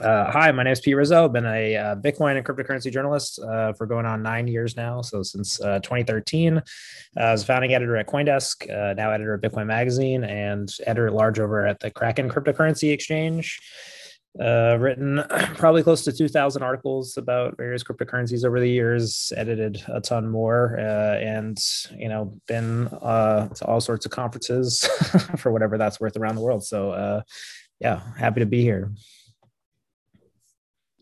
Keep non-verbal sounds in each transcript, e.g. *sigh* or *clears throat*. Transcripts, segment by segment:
Uh, hi, my name is Pete Rizzo. I've been a uh, Bitcoin and cryptocurrency journalist uh, for going on nine years now. So since uh, 2013, uh, I was founding editor at CoinDesk, uh, now editor at Bitcoin Magazine, and editor at large over at the Kraken Cryptocurrency Exchange. written *clears throat* probably close to 2,000 articles about various cryptocurrencies over the years. Edited a ton more, and you know, been to all sorts of conferences *laughs* for whatever that's worth around the world. So, yeah, happy to be here.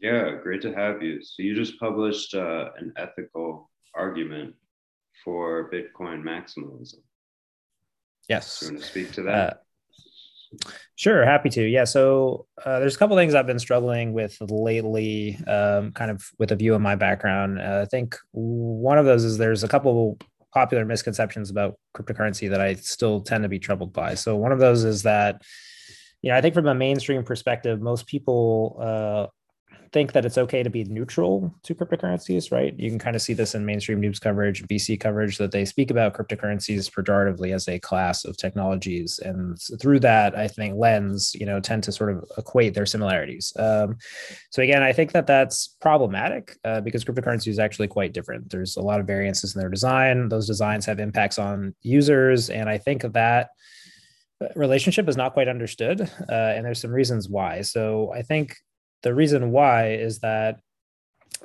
Yeah, great to have you. So you just published uh, an ethical argument for Bitcoin maximalism. Yes. Do you want to speak to that? Uh, sure, happy to. Yeah. So uh, there's a couple things I've been struggling with lately, um, kind of with a view of my background. Uh, I think one of those is there's a couple popular misconceptions about cryptocurrency that I still tend to be troubled by. So one of those is that, you know, I think from a mainstream perspective, most people uh, think that it's okay to be neutral to cryptocurrencies, right? You can kind of see this in mainstream news coverage, VC coverage, that they speak about cryptocurrencies pejoratively as a class of technologies, and through that, I think lens, you know, tend to sort of equate their similarities. Um, so again, I think that that's problematic uh, because cryptocurrency is actually quite different. There's a lot of variances in their design. Those designs have impacts on users, and I think that relationship is not quite understood uh, and there's some reasons why so i think the reason why is that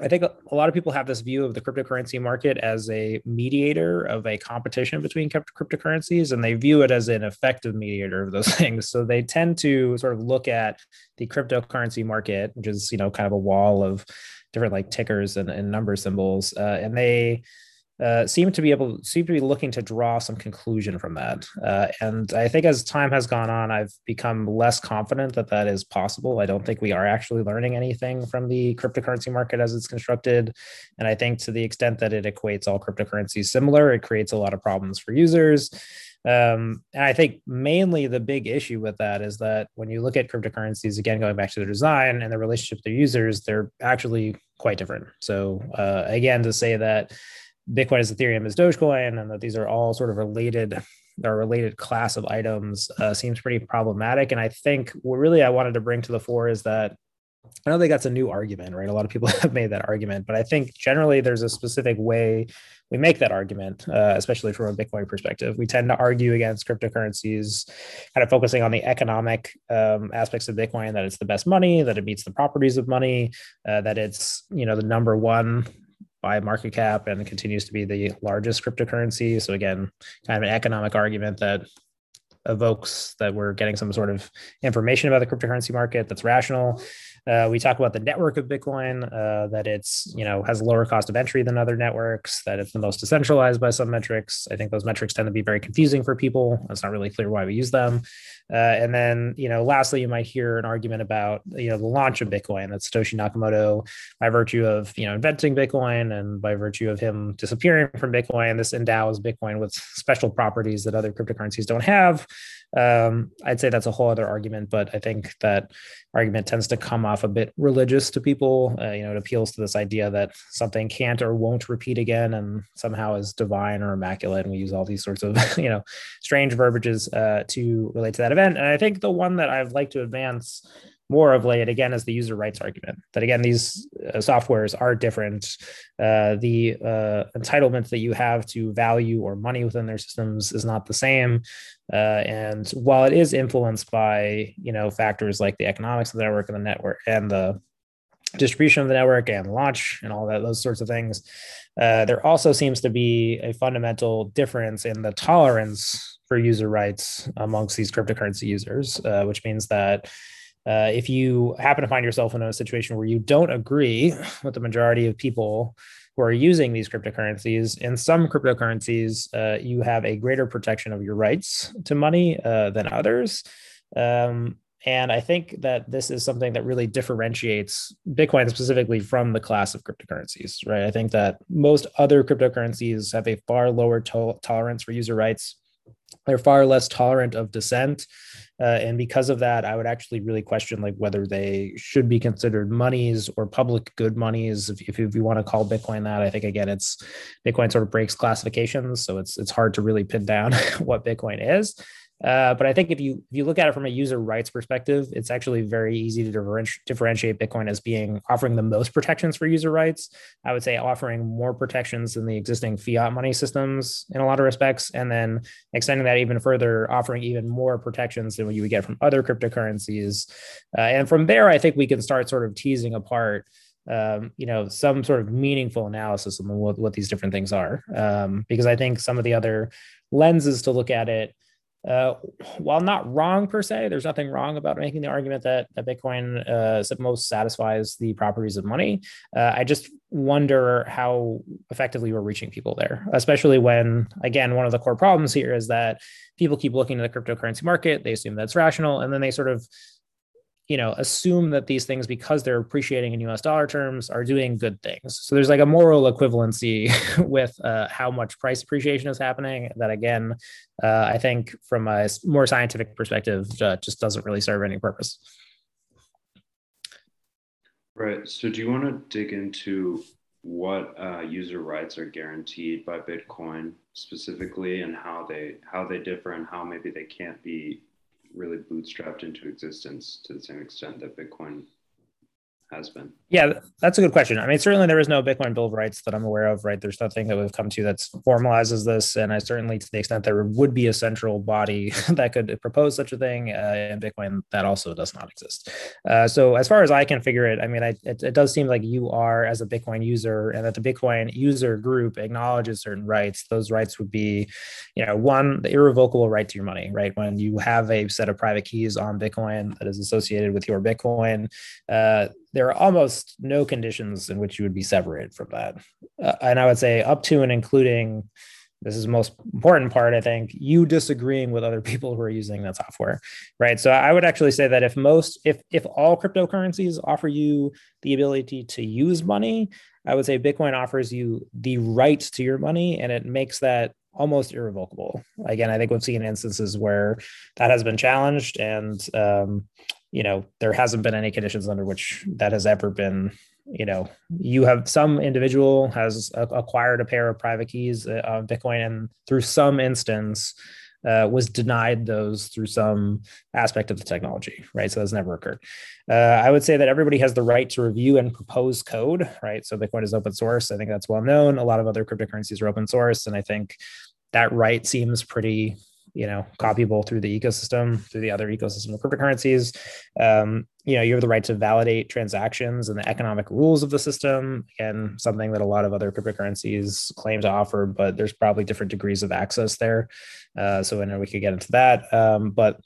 I think a lot of people have this view of the cryptocurrency market as a mediator of a competition between cryptocurrencies, and they view it as an effective mediator of those *laughs* things. So they tend to sort of look at the cryptocurrency market, which is you know kind of a wall of different like tickers and, and number symbols, uh, and they uh, seem to be able to seem to be looking to draw some conclusion from that. Uh, and I think as time has gone on, I've become less confident that that is possible. I don't think we are actually learning anything from the cryptocurrency market as it's constructed. And I think to the extent that it equates all cryptocurrencies similar, it creates a lot of problems for users. Um, and I think mainly the big issue with that is that when you look at cryptocurrencies, again, going back to their design and the relationship with their users, they're actually quite different. So, uh, again, to say that Bitcoin is Ethereum is Dogecoin, and that these are all sort of related or related class of items uh, seems pretty problematic. And I think what really I wanted to bring to the fore is that I don't think that's a new argument, right? A lot of people *laughs* have made that argument, but I think generally there's a specific way we make that argument, uh, especially from a Bitcoin perspective. We tend to argue against cryptocurrencies, kind of focusing on the economic um, aspects of Bitcoin, that it's the best money, that it meets the properties of money, uh, that it's you know the number one by market cap and continues to be the largest cryptocurrency. So again, kind of an economic argument that evokes that we're getting some sort of information about the cryptocurrency market that's rational. Uh, we talk about the network of Bitcoin, uh, that it's you know has lower cost of entry than other networks, that it's the most decentralized by some metrics. I think those metrics tend to be very confusing for people. It's not really clear why we use them. Uh, and then you know, lastly, you might hear an argument about you know the launch of Bitcoin. That Satoshi Nakamoto, by virtue of you know inventing Bitcoin and by virtue of him disappearing from Bitcoin, this endows Bitcoin with special properties that other cryptocurrencies don't have. Um, I'd say that's a whole other argument, but I think that argument tends to come off a bit religious to people. Uh, you know, it appeals to this idea that something can't or won't repeat again, and somehow is divine or immaculate. And we use all these sorts of *laughs* you know strange verbiages uh, to relate to that event. And I think the one that I'd like to advance more of late again is the user rights argument that again these uh, softwares are different. Uh, the uh, entitlement that you have to value or money within their systems is not the same. Uh, and while it is influenced by you know factors like the economics of the network and the network and the distribution of the network and launch and all that those sorts of things uh, there also seems to be a fundamental difference in the tolerance for user rights amongst these cryptocurrency users uh, which means that uh, if you happen to find yourself in a situation where you don't agree *sighs* with the majority of people who are using these cryptocurrencies, in some cryptocurrencies, uh, you have a greater protection of your rights to money uh, than others. Um, and I think that this is something that really differentiates Bitcoin specifically from the class of cryptocurrencies, right? I think that most other cryptocurrencies have a far lower to- tolerance for user rights. They're far less tolerant of dissent uh, and because of that, I would actually really question like whether they should be considered monies or public good monies. If, if, if you want to call Bitcoin that, I think again, it's Bitcoin sort of breaks classifications, so it's it's hard to really pin down *laughs* what Bitcoin is. Uh, but I think if you if you look at it from a user rights perspective, it's actually very easy to differentiate Bitcoin as being offering the most protections for user rights. I would say offering more protections than the existing fiat money systems in a lot of respects, and then extending that even further, offering even more protections than what you would get from other cryptocurrencies. Uh, and from there, I think we can start sort of teasing apart um, you know, some sort of meaningful analysis on what, what these different things are. Um, because I think some of the other lenses to look at it, uh, while not wrong per se, there's nothing wrong about making the argument that, that Bitcoin uh, most satisfies the properties of money. Uh, I just wonder how effectively we're reaching people there, especially when, again, one of the core problems here is that people keep looking at the cryptocurrency market, they assume that's rational, and then they sort of you know assume that these things because they're appreciating in us dollar terms are doing good things. So there's like a moral equivalency *laughs* with uh, how much price appreciation is happening that again uh, i think from a more scientific perspective uh, just doesn't really serve any purpose. Right. So do you want to dig into what uh, user rights are guaranteed by bitcoin specifically and how they how they differ and how maybe they can't be really bootstrapped into existence to the same extent that Bitcoin has been? Yeah, that's a good question. I mean, certainly there is no Bitcoin Bill of Rights that I'm aware of, right? There's nothing that we've come to that formalizes this. And I certainly, to the extent there would be a central body *laughs* that could propose such a thing uh, in Bitcoin, that also does not exist. Uh, so, as far as I can figure it, I mean, I, it, it does seem like you are, as a Bitcoin user, and that the Bitcoin user group acknowledges certain rights. Those rights would be, you know, one, the irrevocable right to your money, right? When you have a set of private keys on Bitcoin that is associated with your Bitcoin, uh, there are almost no conditions in which you would be separated from that. Uh, and I would say up to and including this is the most important part i think you disagreeing with other people who are using that software right so i would actually say that if most if if all cryptocurrencies offer you the ability to use money i would say bitcoin offers you the right to your money and it makes that almost irrevocable again i think we've seen instances where that has been challenged and um, you know there hasn't been any conditions under which that has ever been you know you have some individual has acquired a pair of private keys uh, of bitcoin and through some instance uh, was denied those through some aspect of the technology, right? So that's never occurred. Uh, I would say that everybody has the right to review and propose code, right? So Bitcoin is open source. I think that's well known. A lot of other cryptocurrencies are open source, and I think that right seems pretty you know copyable through the ecosystem through the other ecosystem of cryptocurrencies. Um, you know you have the right to validate transactions and the economic rules of the system. Again something that a lot of other cryptocurrencies claim to offer but there's probably different degrees of access there. Uh, so I know we could get into that. Um, but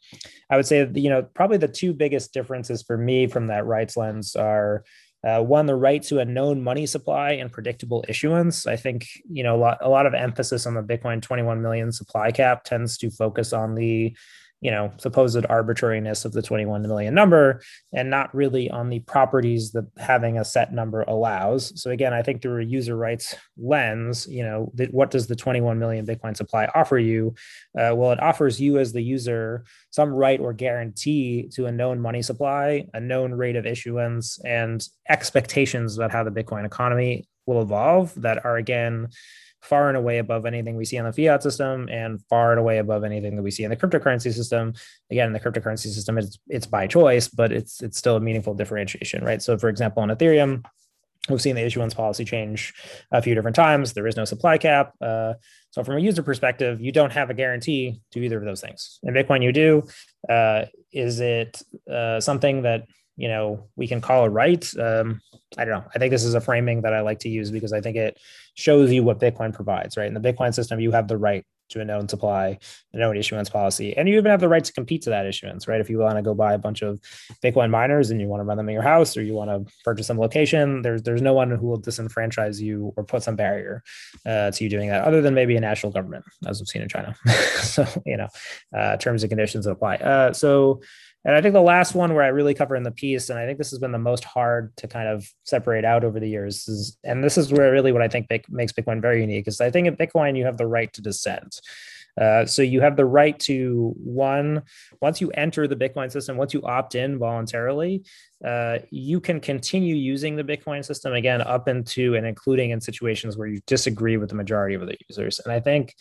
i would say you know probably the two biggest differences for me from that rights lens are uh, one, the right to a known money supply and predictable issuance. I think you know a lot, a lot of emphasis on the Bitcoin 21 million supply cap tends to focus on the you know supposed arbitrariness of the 21 million number and not really on the properties that having a set number allows. So again i think through a user rights lens you know that what does the 21 million bitcoin supply offer you? Uh, well it offers you as the user some right or guarantee to a known money supply a known rate of issuance and expectations about how the bitcoin economy will evolve that are again far and away above anything we see on the fiat system and far and away above anything that we see in the cryptocurrency system. Again, in the cryptocurrency system, it's, it's by choice, but it's it's still a meaningful differentiation, right? So for example, on Ethereum, we've seen the issuance policy change a few different times. There is no supply cap. Uh, so from a user perspective, you don't have a guarantee to either of those things. In Bitcoin, you do. Uh, is it uh, something that you know we can call a right um, i don't know i think this is a framing that i like to use because i think it shows you what bitcoin provides right? In the bitcoin system you have the right to a known supply a known issuance policy and you even have the right to compete to that issuance right? If you want to go buy a bunch of bitcoin miners and you want to run them in your house or you want to purchase some location there's there's no one who will disenfranchise you or put some barrier uh, to you doing that other than maybe a national government as we've seen in china. *laughs* So you know uh, terms and conditions apply. Uh, so and I think the last one where I really cover in the piece, and I think this has been the most hard to kind of separate out over the years, is, and this is where really what I think makes Bitcoin very unique is I think at Bitcoin you have the right to dissent. Uh, so you have the right to one once you enter the bitcoin system once you opt in voluntarily uh, you can continue using the bitcoin system again up into and including in situations where you disagree with the majority of the users and i think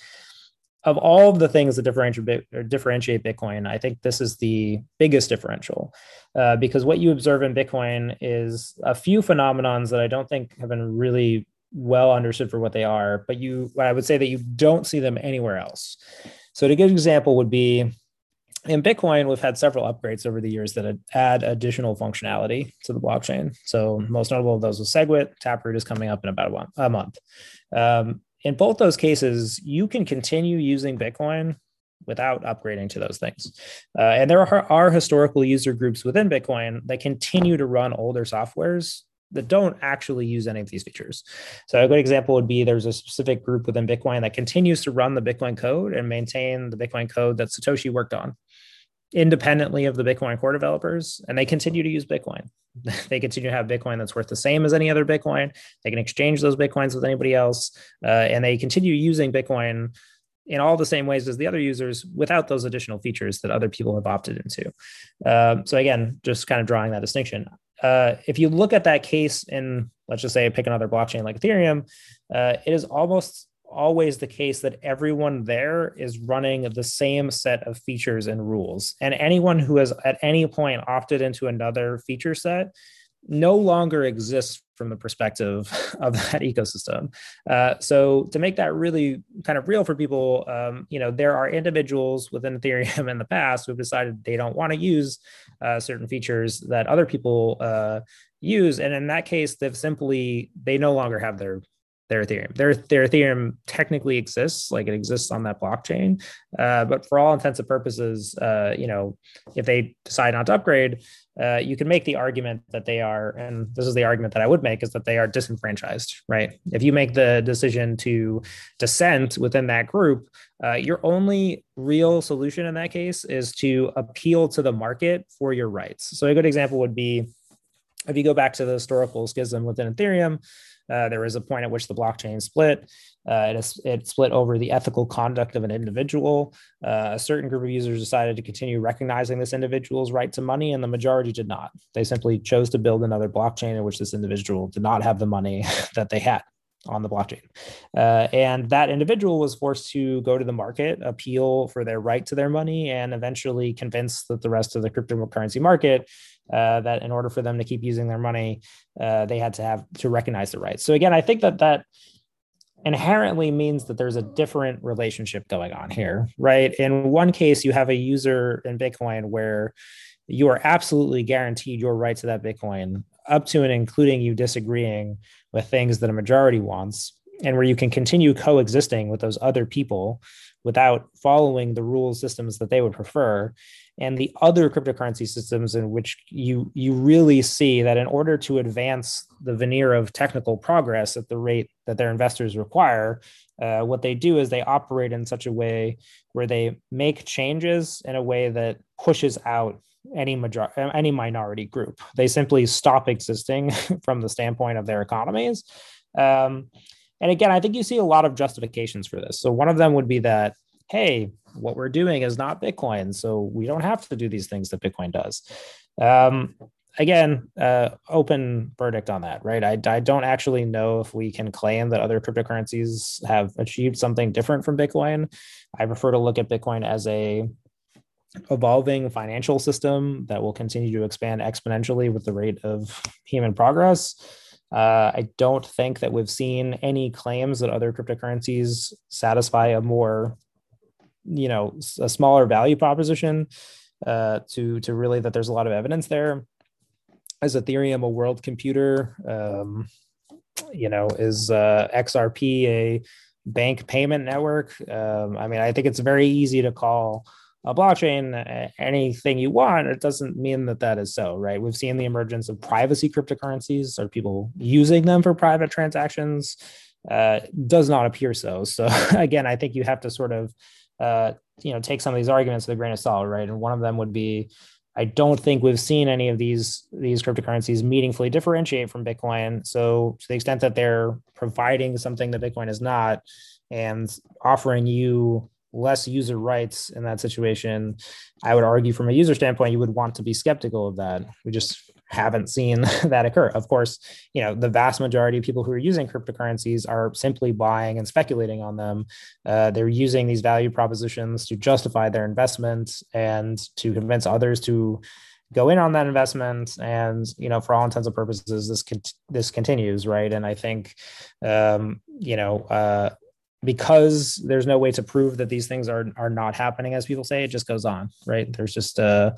of all the things that differentiate differentiate Bitcoin, I think this is the biggest differential uh, because what you observe in Bitcoin is a few phenomenons that I don't think have been really well understood for what they are. But you, I would say that you don't see them anywhere else. So, a good example would be in Bitcoin, we've had several upgrades over the years that add additional functionality to the blockchain. So, most notable of those was SegWit. Taproot is coming up in about a month. Um, in both those cases, you can continue using Bitcoin without upgrading to those things. Uh, and there are, are historical user groups within Bitcoin that continue to run older softwares that don't actually use any of these features. So a good example would be there's a specific group within Bitcoin that continues to run the Bitcoin code and maintain the Bitcoin code that Satoshi worked on independently of the Bitcoin core developers, and they continue to use Bitcoin. *laughs* they continue to have Bitcoin that's worth the same as any other Bitcoin. They can exchange those Bitcoins with anybody else, uh, and they continue using Bitcoin in all the same ways as the other users without those additional features that other people have opted into. Um, so again, just kind of drawing that distinction. Uh, if you look at that case in, let's just say, pick another blockchain like Ethereum, uh, it is almost always the case that everyone there is running the same set of features and rules. And anyone who has at any point opted into another feature set no longer exists from the perspective *laughs* of that ecosystem. Uh, so to make that really kind of real for people, um, you know, there are individuals within Ethereum *laughs* in the past who've decided they don't want to use uh, certain features that other people uh, use, and in that case, they've simply they no longer have their their Ethereum. Their their Ethereum technically exists, like it exists on that blockchain, uh, but for all intents and purposes, uh, you know, if they decide not to upgrade, uh, you can make the argument that they are, and this is the argument that I would make, is that they are disenfranchised, right? If you make the decision to dissent within that group, uh, your only real solution in that case is to appeal to the market for your rights. So a good example would be if you go back to the historical schism within Ethereum. Uh, there was a point at which the blockchain split. Uh, it, it split over the ethical conduct of an individual. Uh, a certain group of users decided to continue recognizing this individual's right to money, and the majority did not. They simply chose to build another blockchain in which this individual did not have the money *laughs* that they had on the blockchain. Uh, and that individual was forced to go to the market, appeal for their right to their money, and eventually convince that the rest of the cryptocurrency market uh, that in order for them to keep using their money, uh, they had to have to recognize the rights. So again, I think that that inherently means that there's a different relationship going on here, right? In one case, you have a user in Bitcoin where you are absolutely guaranteed your right to that Bitcoin up to and including you disagreeing with things that a majority wants and where you can continue coexisting with those other people without following the rules systems that they would prefer and the other cryptocurrency systems in which you you really see that in order to advance the veneer of technical progress at the rate that their investors require uh, what they do is they operate in such a way where they make changes in a way that pushes out any major any minority group. They simply stop existing *laughs* from the standpoint of their economies. Um, and again, I think you see a lot of justifications for this. So one of them would be that, hey, what we're doing is not Bitcoin, so we don't have to do these things that Bitcoin does. Um, again, uh, open verdict on that, right? I, I don't actually know if we can claim that other cryptocurrencies have achieved something different from Bitcoin. I prefer to look at Bitcoin as a evolving financial system that will continue to expand exponentially with the rate of human progress. Uh, I don't think that we've seen any claims that other cryptocurrencies satisfy a more, you know, a smaller value proposition. Uh, to to really that there's a lot of evidence there. Is Ethereum a world computer? Um, you know, is uh, XRP a bank payment network? Um, I mean, I think it's very easy to call a blockchain anything you want it doesn't mean that that is so right? We've seen the emergence of privacy cryptocurrencies are people using them for private transactions uh, does not appear so. So *laughs* again i think you have to sort of uh, you know take some of these arguments with a grain of salt right? And one of them would be i don't think we've seen any of these these cryptocurrencies meaningfully differentiate from bitcoin. So to the extent that they're providing something that bitcoin is not and offering you less user rights in that situation, I would argue from a user standpoint, you would want to be skeptical of that. We just haven't seen *laughs* that occur. Of course, you know the vast majority of people who are using cryptocurrencies are simply buying and speculating on them. Uh, they're using these value propositions to justify their investment and to convince others to go in on that investment. And you know, for all intents and purposes, this con- this continues, right? And I think, um, you know. Uh, because there's no way to prove that these things are are not happening as people say it just goes on right there's just uh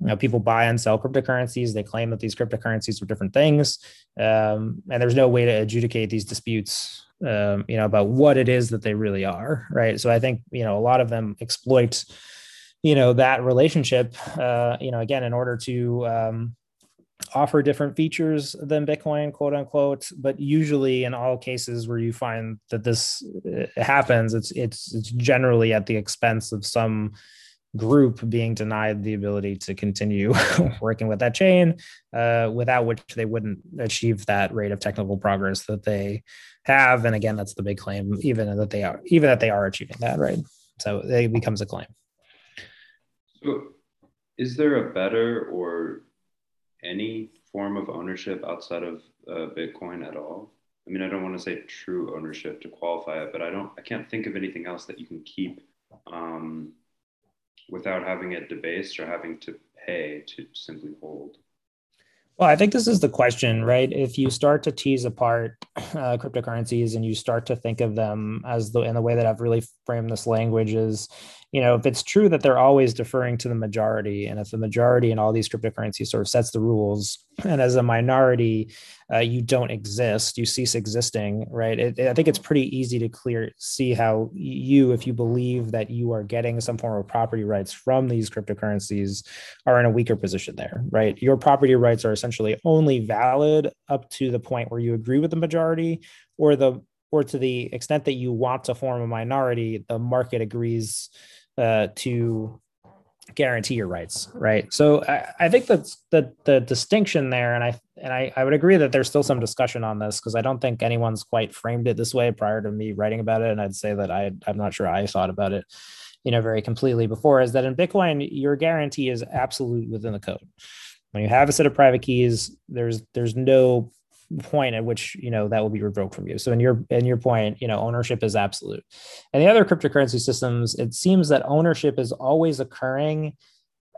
you know, people buy and sell cryptocurrencies. They claim that these cryptocurrencies are different things, um, and there's no way to adjudicate these disputes. Um, you know about what it is that they really are, right? So I think you know a lot of them exploit, you know, that relationship. Uh, you know, again, in order to um, offer different features than Bitcoin, quote unquote. But usually, in all cases where you find that this uh, happens, it's it's it's generally at the expense of some group being denied the ability to continue *laughs* working with that chain, uh, without which they wouldn't achieve that rate of technical progress that they have. And again, that's the big claim, even that they are, even that they are achieving that, right? So it becomes a claim. So, is there a better or any form of ownership outside of uh, Bitcoin at all? I mean, I don't want to say true ownership to qualify it, but I don't, I can't think of anything else that you can keep um, without having it debased or having to pay to simply hold? Well, I think this is the question, right? If you start to tease apart uh, cryptocurrencies and you start to think of them as the in the way that I've really framed this language is, you know, if it's true that they're always deferring to the majority, and if the majority in all these cryptocurrencies sort of sets the rules, and as a minority, uh, you don't exist, you cease existing, right? It, I think it's pretty easy to clear see how you, if you believe that you are getting some form of property rights from these cryptocurrencies, are in a weaker position there, right? Your property rights are essentially only valid up to the point where you agree with the majority, or the or to the extent that you want to form a minority, the market agrees uh, to guarantee your rights, right? So I, I think that's the the distinction there, and I and I, I would agree that there's still some discussion on this because I don't think anyone's quite framed it this way prior to me writing about it, and I'd say that I I'm not sure I thought about it, you know, very completely before. Is that in Bitcoin your guarantee is absolute within the code. When you have a set of private keys, there's there's no point at which you know that will be revoked from you. So in your in your point you know ownership is absolute. And the other cryptocurrency systems it seems that ownership is always occurring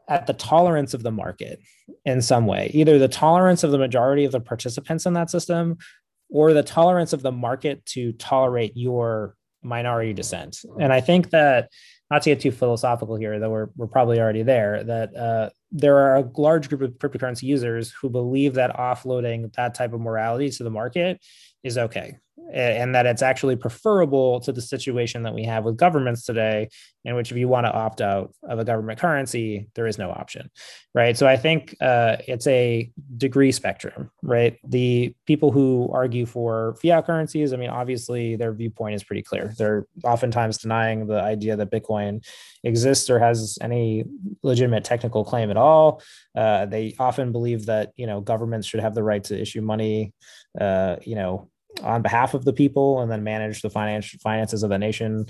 at the tolerance of the market in some way either the tolerance of the majority of the participants in that system or the tolerance of the market to tolerate your minority dissent. And i think that not to get too philosophical here, though we're, we're probably already there, that uh, there are a large group of cryptocurrency users who believe that offloading that type of morality to the market is okay and that it's actually preferable to the situation that we have with governments today in which if you want to opt out of a government currency there is no option right? So i think uh, it's a degree spectrum right? The people who argue for fiat currencies i mean obviously their viewpoint is pretty clear. They're oftentimes denying the idea that bitcoin exists or has any legitimate technical claim at all. Uh, they often believe that you know governments should have the right to issue money uh, you know on behalf of the people and then manage the financial finances of the nation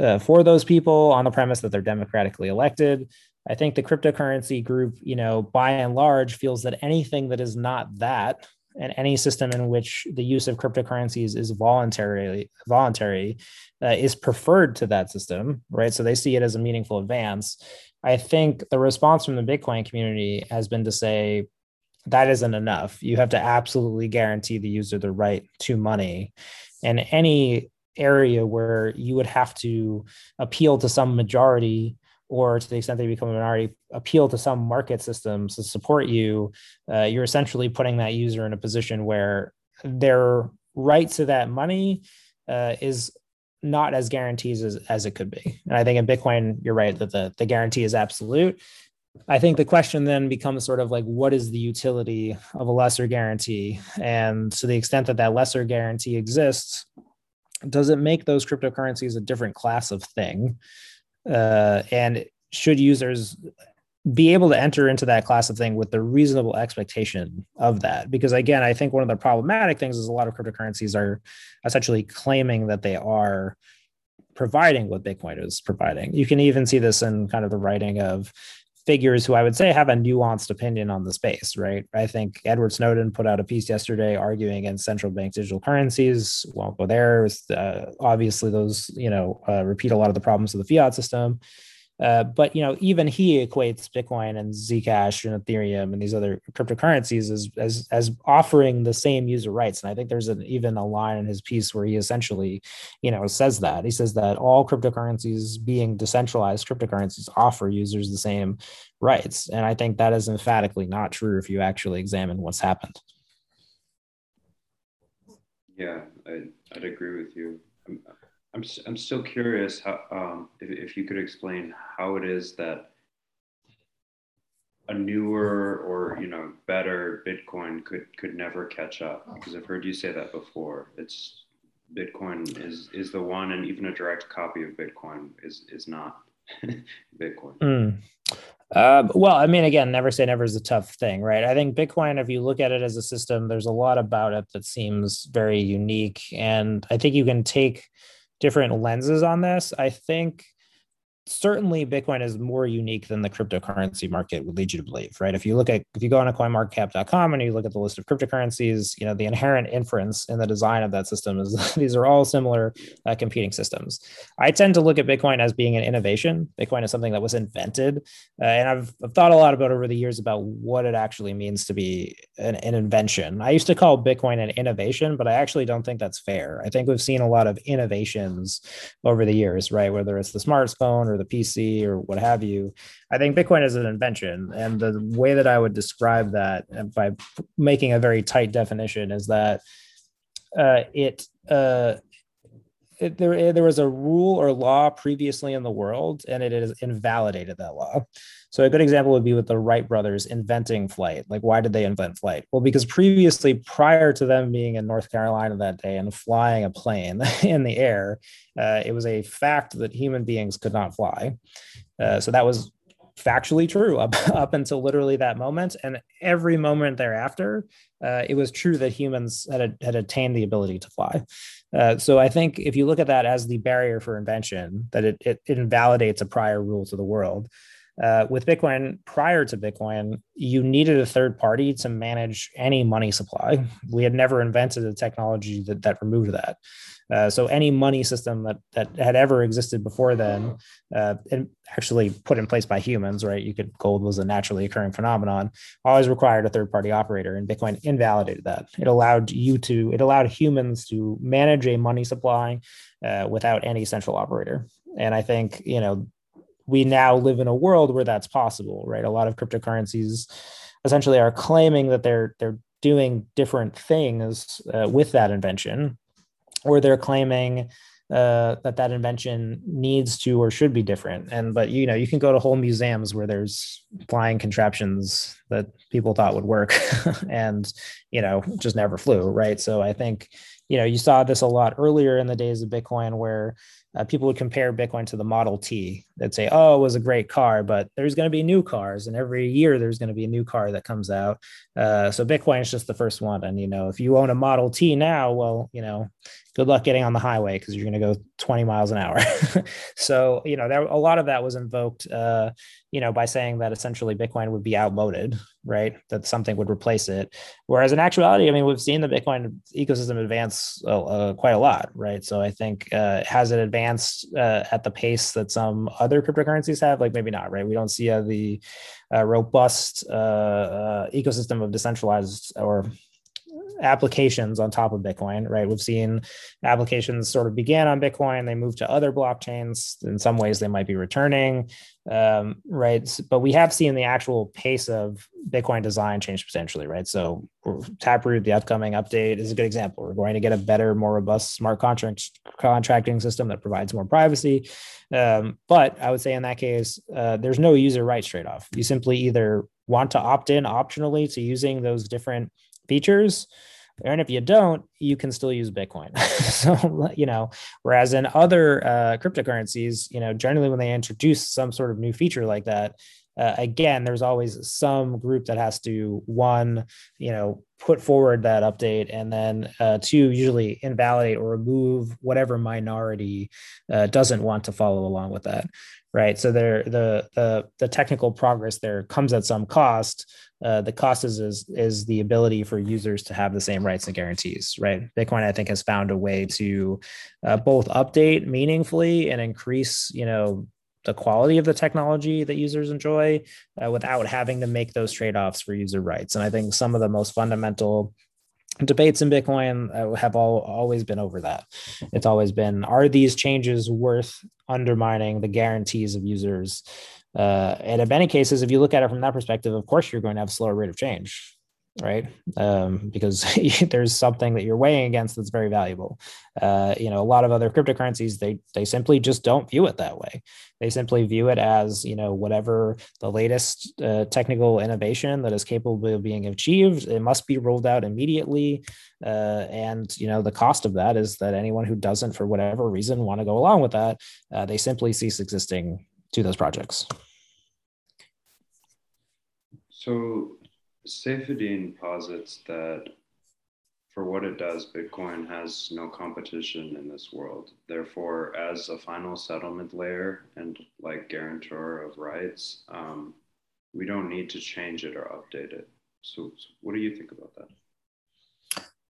uh, for those people on the premise that they're democratically elected. I think the cryptocurrency group, you know, by and large, feels that anything that is not that, and any system in which the use of cryptocurrencies is voluntary, voluntary, uh, is preferred to that system, right? So they see it as a meaningful advance. I think the response from the Bitcoin community has been to say, that isn't enough. You have to absolutely guarantee the user the right to money. And any area where you would have to appeal to some majority or to the extent they become a minority, appeal to some market systems to support you, uh, you're essentially putting that user in a position where their right to that money uh, is not as guarantees as, as it could be. And I think in Bitcoin, you're right that the, the guarantee is absolute. I think the question then becomes sort of like, what is the utility of a lesser guarantee? And to the extent that that lesser guarantee exists, does it make those cryptocurrencies a different class of thing? Uh, and should users be able to enter into that class of thing with the reasonable expectation of that? Because again, I think one of the problematic things is a lot of cryptocurrencies are essentially claiming that they are providing what Bitcoin is providing. You can even see this in kind of the writing of figures who I would say have a nuanced opinion on the space, right? I think Edward Snowden put out a piece yesterday arguing against central bank digital currencies. Won't go there. Uh, obviously, those you know uh, repeat a lot of the problems of the fiat system. Uh, but you know, even he equates Bitcoin and Zcash and Ethereum and these other cryptocurrencies as as as offering the same user rights. And I think there's an, even a line in his piece where he essentially, you know, says that he says that all cryptocurrencies, being decentralized cryptocurrencies, offer users the same rights. And I think that is emphatically not true if you actually examine what's happened. Yeah, I, I'd agree with you. I'm I'm still curious how, um, if, if you could explain how it is that a newer or you know better Bitcoin could could never catch up because I've heard you say that before. It's Bitcoin is is the one, and even a direct copy of Bitcoin is is not *laughs* Bitcoin. Mm. Uh, well, I mean, again, never say never is a tough thing, right? I think Bitcoin, if you look at it as a system, there's a lot about it that seems very unique, and I think you can take different lenses on this. I think certainly Bitcoin is more unique than the cryptocurrency market would lead you to believe, right? If you look at if you go on a coinmarketcap.com and you look at the list of cryptocurrencies, you know, the inherent inference in the design of that system is *laughs* these are all similar uh, competing systems. I tend to look at Bitcoin as being an innovation. Bitcoin is something that was invented, uh, and I've, I've thought a lot about over the years about what it actually means to be an, an invention. I used to call Bitcoin an innovation, but I actually don't think that's fair. I think we've seen a lot of innovations over the years, right? Whether it's the smartphone or or the PC or what have you. I think Bitcoin is an invention. And the way that I would describe that by making a very tight definition is that uh, it, uh, it, there, there was a rule or law previously in the world and it has invalidated that law. So a good example would be with the Wright brothers inventing flight. Like, why did they invent flight? Well, because previously, prior to them being in North Carolina that day and flying a plane *laughs* in the air, uh, it was a fact that human beings could not fly. Uh, so that was factually true *laughs* up, up until literally that moment. And every moment thereafter, uh, it was true that humans had, had attained the ability to fly. Uh, so I think if you look at that as the barrier for invention, that it, it, it invalidates a prior rule to the world. Uh, with Bitcoin, prior to Bitcoin, you needed a third party to manage any money supply. We had never invented a technology that, that removed that. Uh, so any money system that that had ever existed before then, uh, and actually put in place by humans, right? You could gold was a naturally occurring phenomenon. Always required a third party operator, and Bitcoin invalidated that. It allowed you to it allowed humans to manage a money supply uh, without any central operator. And I think you know we now live in a world where that's possible, right? A lot of cryptocurrencies essentially are claiming that they're they're doing different things uh, with that invention, or they're claiming uh, that that invention needs to or should be different. And but you know you can go to whole museums where there's flying contraptions that people thought would work, *laughs* and you know just never flew, right? So I think you know you saw this a lot earlier in the days of Bitcoin where uh, people would compare Bitcoin to the Model T. They'd say, "Oh, it was a great car," but there's going to be new cars, and every year there's going to be a new car that comes out. Uh, so Bitcoin is just the first one, and you know, if you own a Model T now, well, you know, good luck getting on the highway because you're going to go 20 miles an hour. *laughs* so you know, there a lot of that was invoked, uh, you know, by saying that essentially Bitcoin would be outmoded, right? That something would replace it. Whereas in actuality, I mean, we've seen the Bitcoin ecosystem advance uh, quite a lot, right? So I think uh, has it advanced uh, at the pace that some other cryptocurrencies have? Like maybe not, right? We don't see uh, the uh, robust uh, ecosystem of decentralized or applications on top of Bitcoin, right? We've seen applications sort of began on Bitcoin, they moved to other blockchains. In some ways, they might be returning, um, right? But we have seen the actual pace of Bitcoin design change potentially, right? So Taproot, the upcoming update, is a good example. We're going to get a better, more robust smart contract contracting system that provides more privacy. Um, but I would say in that case, uh, there's no user rights trade off. You simply either want to opt in optionally to using those different features and if you don't you can still use bitcoin. *laughs* So you know whereas in other uh, cryptocurrencies you know generally when they introduce some sort of new feature like that uh, again, there's always some group that has to one, you know, put forward that update, and then uh, two, usually invalidate or remove whatever minority uh, doesn't want to follow along with that. Right. So there, the the the technical progress there comes at some cost. Uh, the cost is, is is the ability for users to have the same rights and guarantees. Right. Bitcoin, I think, has found a way to uh, both update meaningfully and increase, you know, the quality of the technology that users enjoy uh, without having to make those trade-offs for user rights. And i think some of the most fundamental debates in bitcoin uh, have all, always been over that. It's always been are these changes worth undermining the guarantees of users? Uh, and in many cases if you look at it from that perspective of course you're going to have a slower rate of change right? Um, because *laughs* there's something that you're weighing against that's very valuable. Uh, you know, a lot of other cryptocurrencies they they simply just don't view it that way. They simply view it as you know whatever the latest uh, technical innovation that is capable of being achieved, it must be rolled out immediately. Uh, and you know the cost of that is that anyone who doesn't, for whatever reason, want to go along with that, uh, they simply cease existing to those projects. So Saifedean posits that for what it does, Bitcoin has no competition in this world. Therefore, as a final settlement layer and like guarantor of rights, um, we don't need to change it or update it. So, so, what do you think about that?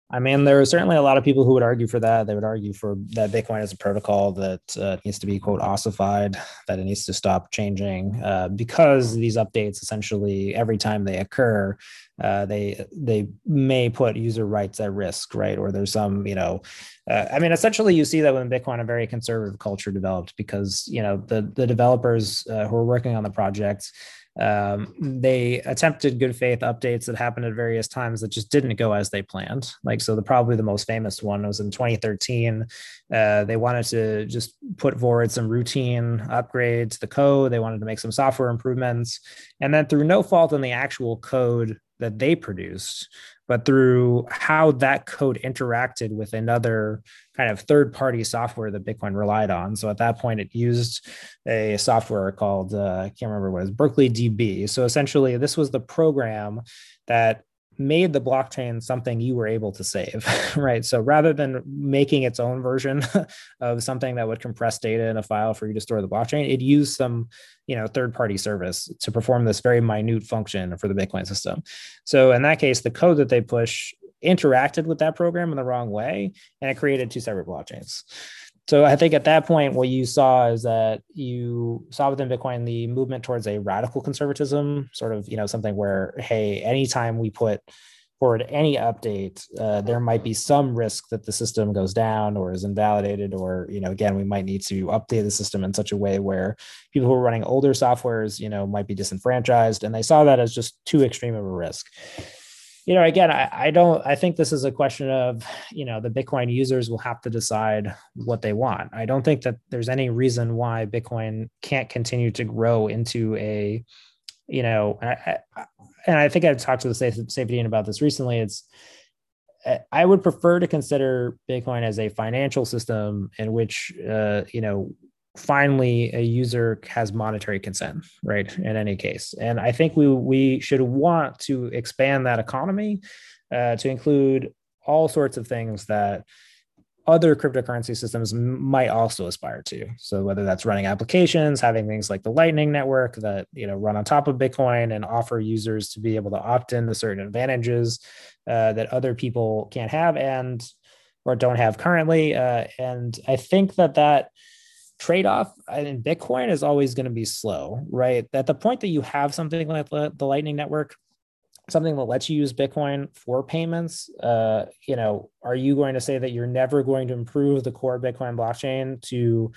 I mean, there are certainly a lot of people who would argue for that. They would argue for that Bitcoin is a protocol that uh, needs to be quote ossified, that it needs to stop changing uh, because these updates essentially every time they occur, uh, they they may put user rights at risk, right? Or there's some, you know, uh, I mean, essentially you see that when Bitcoin a very conservative culture developed because you know the the developers uh, who are working on the projects um, they attempted good faith updates that happened at various times that just didn't go as they planned. Like, so the probably the most famous one was in 2013. Uh, they wanted to just put forward some routine upgrades to the code. They wanted to make some software improvements. And then through no fault in the actual code that they produced, but through how that code interacted with another kind of third party software that Bitcoin relied on. So at that point, it used a software called, uh, I can't remember what it was, Berkeley DB. So essentially, this was the program that made the blockchain something you were able to save, *laughs* right? So rather than making its own version *laughs* of something that would compress data in a file for you to store the blockchain, it used some, you know, third-party service to perform this very minute function for the Bitcoin system. So in that case, the code that they push interacted with that program in the wrong way, and it created two separate blockchains so I think at that point, what you saw is that you saw within Bitcoin the movement towards a radical conservatism, sort of, you know, something where, hey, anytime we put forward any update, uh, there might be some risk that the system goes down or is invalidated, or, you know, again, we might need to update the system in such a way where people who are running older softwares, you know, might be disenfranchised. And they saw that as just too extreme of a risk you know, again, I, I don't, I think this is a question of, you know, the Bitcoin users will have to decide what they want. I don't think that there's any reason why Bitcoin can't continue to grow into a, you know, I, I, and I think I've talked to Saifedean about this recently. It's, I would prefer to consider Bitcoin as a financial system in which, uh, you know, finally a user has monetary consent right in any case. And i think we we should want to expand that economy uh, to include all sorts of things that other cryptocurrency systems might also aspire to. So whether that's running applications having things like the lightning network that you know run on top of bitcoin and offer users to be able to opt in to certain advantages uh, that other people can't have and or don't have currently uh, and i think that that trade off in Bitcoin is always going to be slow, right? At the point that you have something like the, Lightning Network, something that lets you use Bitcoin for payments, uh, you know, are you going to say that you're never going to improve the core Bitcoin blockchain to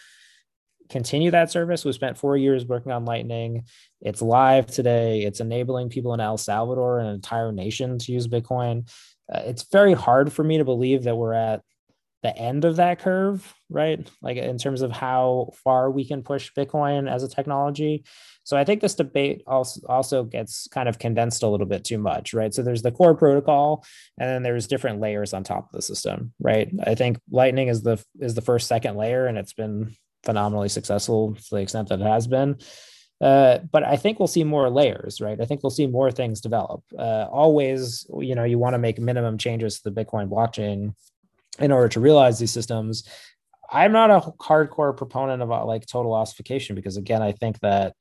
continue that service? We spent four years working on Lightning. It's live today. It's enabling people in El Salvador, an entire nation, to use Bitcoin. Uh, it's very hard for me to believe that we're at the end of that curve, right? Like in terms of how far we can push Bitcoin as a technology. So I think this debate also also gets kind of condensed a little bit too much, right? So there's the core protocol, and then there's different layers on top of the system, right? I think Lightning is the is the first second layer, and it's been phenomenally successful to the extent that it has been. Uh, but I think we'll see more layers, right? I think we'll see more things develop. Uh, always, you know, you want to make minimum changes to the Bitcoin blockchain in order to realize these systems. I'm not a hardcore proponent of uh, like total ossification because, again, I think that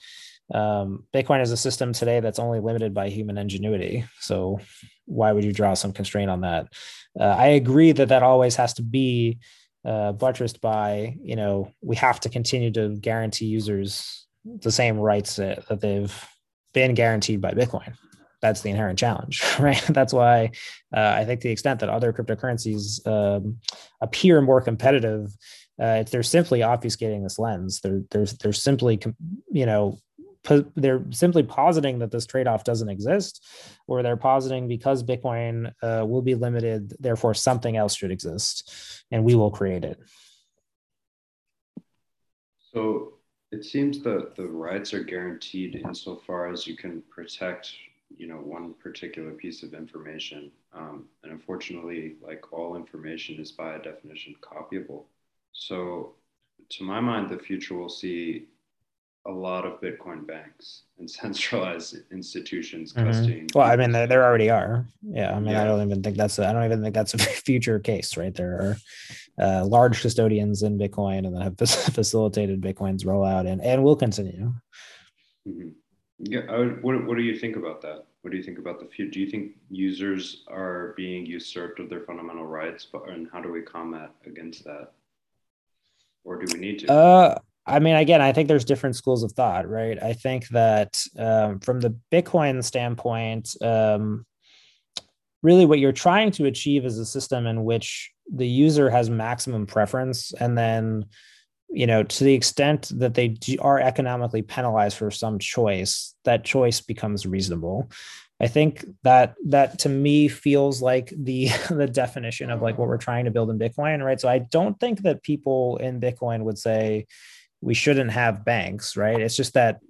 um, Bitcoin is a system today that's only limited by human ingenuity. So why would you draw some constraint on that? Uh, I agree that that always has to be uh, buttressed by, you know, we have to continue to guarantee users the same rights that, that they've been guaranteed by Bitcoin. That's the inherent challenge, *laughs* right? That's why uh, I think the extent that other cryptocurrencies um, appear more competitive, uh, they're simply obfuscating this lens. They're they're they're simply, you know, they're simply positing that this trade-off doesn't exist or they're positing because bitcoin uh, will be limited therefore something else should exist and we will create it so it seems that the rights are guaranteed insofar as you can protect you know one particular piece of information um, and unfortunately like all information is by definition copyable so to my mind the future will see a lot of Bitcoin banks and *laughs* centralized institutions mm-hmm. custodying. Well, I mean, there, there already are. Yeah, I mean, yeah. I don't even think that's. A, I don't even think that's a *laughs* future case, right? There are uh, large custodians in Bitcoin, and that have *laughs* facilitated Bitcoin's rollout, and and will continue. Mm-hmm. Yeah, would, what what do you think about that? What do you think about the future? Do you think users are being usurped of their fundamental rights, but and how do we combat against that? Or do we need to? Uh, I mean, again, I think there's different schools of thought, right? I think that um, from the Bitcoin standpoint, um, really what you're trying to achieve is a system in which the user has maximum preference and then you know to the extent that they are economically penalized for some choice that choice becomes reasonable i think that that to me feels like the *laughs* the definition of like what we're trying to build in bitcoin right so i don't think that people in bitcoin would say we shouldn't have banks, right? It's just that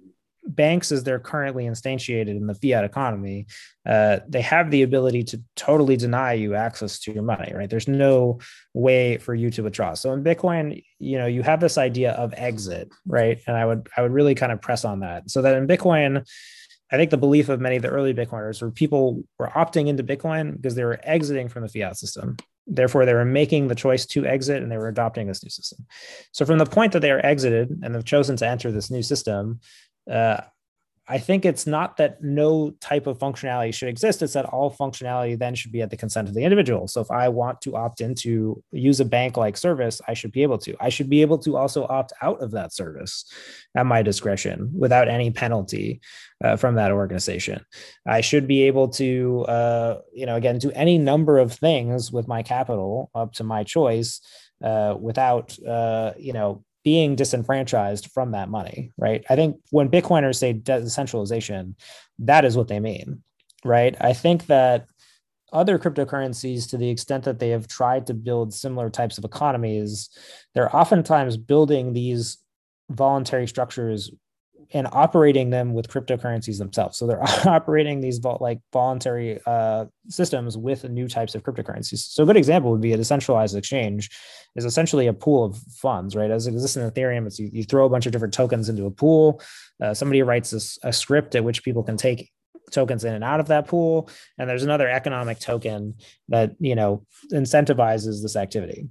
banks, as they're currently instantiated in the fiat economy, uh, they have the ability to totally deny you access to your money, right? There's no way for you to withdraw. So in Bitcoin, you know, you have this idea of exit, right? And I would I would really kind of press on that, so that in Bitcoin. I think the belief of many of the early Bitcoiners were people were opting into Bitcoin because they were exiting from the fiat system. Therefore, they were making the choice to exit and they were adopting this new system. So, from the point that they are exited and they've chosen to enter this new system, uh, I think it's not that no type of functionality should exist. It's that all functionality then should be at the consent of the individual. So if I want to opt in to use a bank like service, I should be able to. I should be able to also opt out of that service at my discretion without any penalty uh, from that organization. I should be able to, uh, you know, again, do any number of things with my capital up to my choice uh, without, uh, you know, being disenfranchised from that money, right? I think when Bitcoiners say decentralization, that is what they mean, right? I think that other cryptocurrencies, to the extent that they have tried to build similar types of economies, they're oftentimes building these voluntary structures and operating them with cryptocurrencies themselves. So they're *laughs* operating these like voluntary uh, systems with new types of cryptocurrencies. So a good example would be a decentralized exchange is essentially a pool of funds, right? As it exists in Ethereum, it's you, you throw a bunch of different tokens into a pool. Uh, somebody writes this, a script at which people can take tokens in and out of that pool, and there's another economic token that you know incentivizes this activity.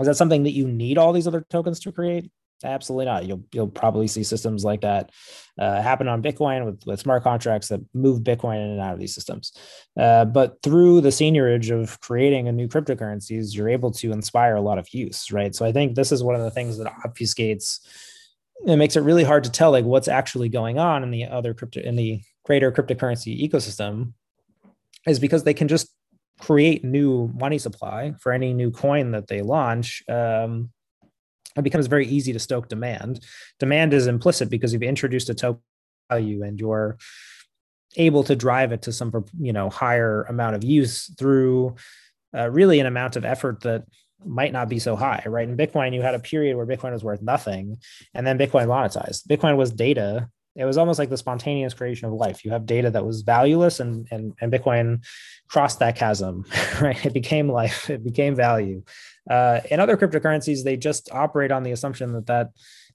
Is that something that you need all these other tokens to create? Absolutely not. You'll you'll probably see systems like that uh, happen on Bitcoin with, with smart contracts that move Bitcoin in and out of these systems. Uh, but through the seigniorage of creating a new cryptocurrencies, you're able to inspire a lot of use, right? So I think this is one of the things that obfuscates. It makes it really hard to tell like what's actually going on in the other crypto in the greater cryptocurrency ecosystem, is because they can just create new money supply for any new coin that they launch. Um, it becomes very easy to stoke demand. Demand is implicit because you've introduced a token value and you're able to drive it to some you know higher amount of use through uh, really an amount of effort that might not be so high right in bitcoin you had a period where bitcoin was worth nothing and then bitcoin monetized bitcoin was data it was almost like the spontaneous creation of life. You have data that was valueless and and, and Bitcoin crossed that chasm, *laughs* right? It became life, it became value. Uh, in other cryptocurrencies, they just operate on the assumption that that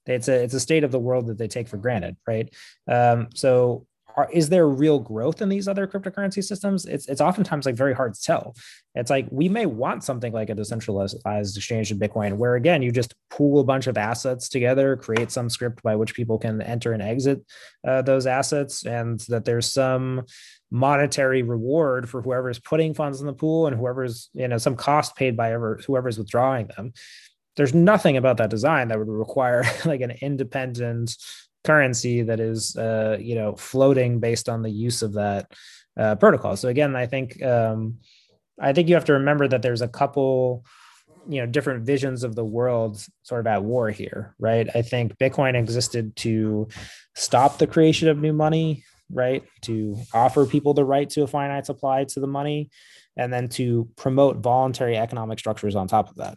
it's a it's a state of the world that they take for granted, right? Um, so are, is there real growth in these other cryptocurrency systems? It's it's oftentimes like very hard to tell. It's like we may want something like a decentralized exchange of Bitcoin, where again you just pool a bunch of assets together, create some script by which people can enter and exit uh, those assets, and that there's some monetary reward for whoever's putting funds in the pool and whoever's you know some cost paid by ever whoever's withdrawing them there's nothing about that design that would require *laughs* like an independent currency that is uh, you know floating based on the use of that uh, protocol. So again, I think um, I think you have to remember that there's a couple you know different visions of the world sort of at war here, right? I think Bitcoin existed to stop the creation of new money, right? To offer people the right to a finite supply to the money, and then to promote voluntary economic structures on top of that.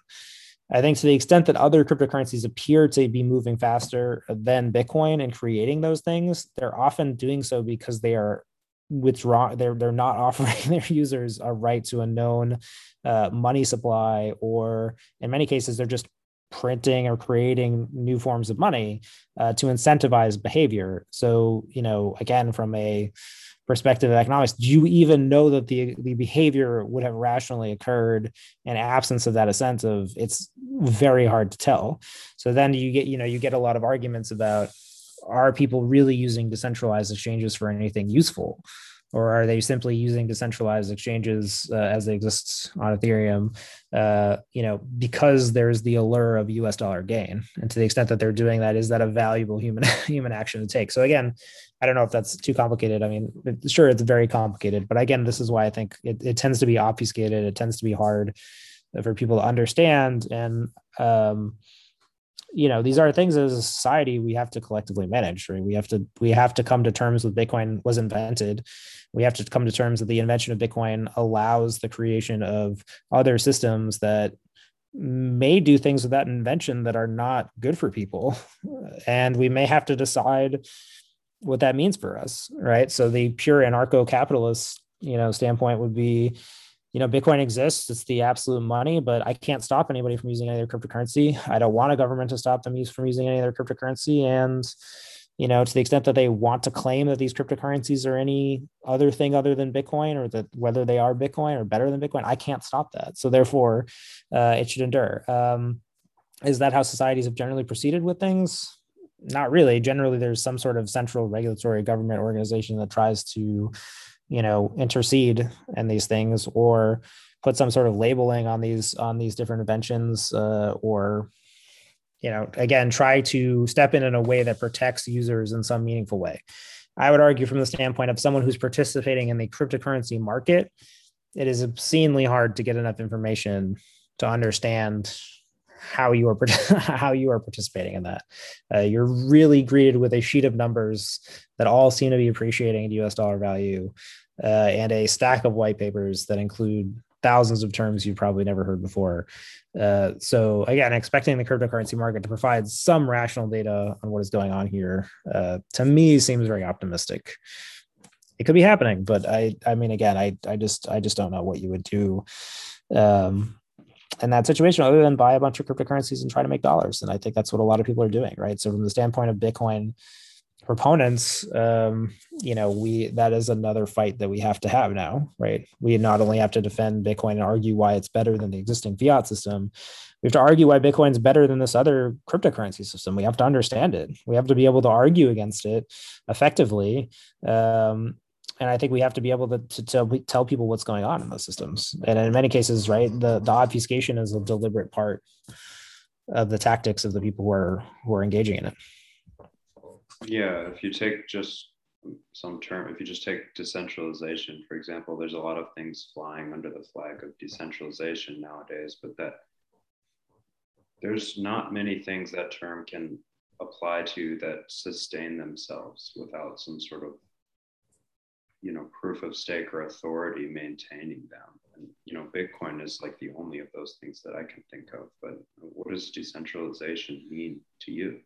I think to the extent that other cryptocurrencies appear to be moving faster than Bitcoin and creating those things, they're often doing so because they are withdraw they're they're not *laughs* offering their users a right to a known uh, money supply or in many cases they're just printing or creating new forms of money uh, to incentivize behavior. So you know again from a perspective of economics, do you even know that the, the behavior would have rationally occurred in absence of that incentive? It's very hard to tell. So then you get, you know, you get a lot of arguments about are people really using decentralized exchanges for anything useful? or are they simply using decentralized exchanges uh, as they exist on Ethereum? Uh, you know, because there's the allure of U.S. dollar gain, and to the extent that they're doing that, is that a valuable human *laughs* human action to take? So again, I don't know if that's too complicated. I mean, it, sure, it's very complicated, but again, this is why I think it, it tends to be obfuscated. It tends to be hard for people to understand, and um, you know these are things as a society we have to collectively manage right we have to we have to come to terms with bitcoin was invented we have to come to terms that the invention of bitcoin allows the creation of other systems that may do things with that invention that are not good for people *laughs* and we may have to decide what that means for us right so the pure anarcho-capitalist you know standpoint would be you know, Bitcoin exists. It's the absolute money, but I can't stop anybody from using any other cryptocurrency. I don't want a government to stop them from using any other cryptocurrency. And, you know, to the extent that they want to claim that these cryptocurrencies are any other thing other than Bitcoin or that whether they are Bitcoin or better than Bitcoin, I can't stop that. So therefore, uh, it should endure. Um, is that how societies have generally proceeded with things? Not really. Generally, there's some sort of central regulatory government organization that tries to you know intercede in these things or put some sort of labeling on these on these different inventions uh, or you know again try to step in in a way that protects users in some meaningful way i would argue from the standpoint of someone who's participating in the cryptocurrency market it is obscenely hard to get enough information to understand how you are *laughs* how you are participating in that. Uh, you're really greeted with a sheet of numbers that all seem to be appreciating in U.S. dollar value, uh, and a stack of white papers that include thousands of terms you've probably never heard before. Uh, so again, expecting the cryptocurrency market to provide some rational data on what is going on here, uh, to me seems very optimistic. It could be happening, but I, I mean, again, I, I just, I just don't know what you would do um, in that situation other than buy a bunch of cryptocurrencies and try to make dollars. And I think that's what a lot of people are doing, right? So from the standpoint of Bitcoin, proponents um, you know we that is another fight that we have to have now right we not only have to defend bitcoin and argue why it's better than the existing fiat system we have to argue why bitcoin's better than this other cryptocurrency system we have to understand it we have to be able to argue against it effectively um, and I think we have to be able to, to, to, tell people what's going on in those systems. And in many cases, right, the, the obfuscation is a deliberate part of the tactics of the people who are who are engaging in it. Yeah, if you take just some term, if you just take decentralization, for example, there's a lot of things flying under the flag of decentralization nowadays, but that there's not many things that term can apply to that sustain themselves without some sort of you know proof of stake or authority maintaining them. And you know bitcoin is like the only of those things that i can think of. But what does decentralization mean to you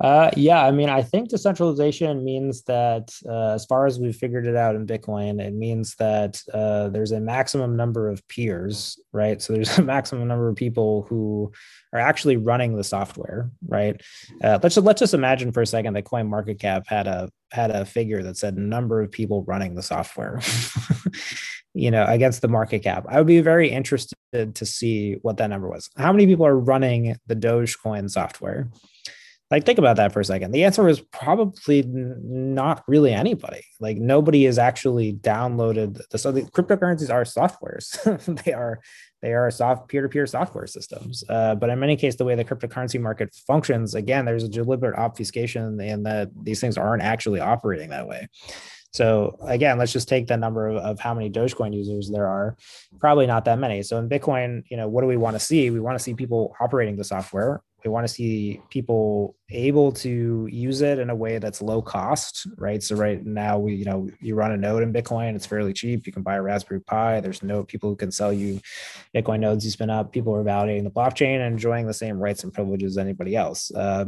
Uh, yeah, I mean, I think decentralization means that uh, as far as we've figured it out in Bitcoin, it means that uh, there's a maximum number of peers, right? So there's *laughs* a maximum number of people who are actually running the software, right? Uh, let's just, let's just imagine for a second that Coin Market Cap had a had a figure that said number of people running the software. *laughs* you know, against the market cap. I would be very interested to see what that number was. How many people are running the Dogecoin software? Like, think about that for a second. The answer is probably not really anybody. Like, nobody has actually downloaded the so the cryptocurrencies are softwares. *laughs* they are they are soft peer-to-peer software systems. Uh, but in many cases, the way the cryptocurrency market functions, again, there's a deliberate obfuscation and that these things aren't actually operating that way. So again, let's just take the number of, of how many Dogecoin users there are. Probably not that many. So in Bitcoin, you know, what do we want to see? We want to see people operating the software we want to see people able to use it in a way that's low cost right? So right now we you know you run a node in bitcoin it's fairly cheap you can buy a raspberry pi there's no people who can sell you bitcoin nodes you spin up people are validating the blockchain and enjoying the same rights and privileges as anybody else. Uh,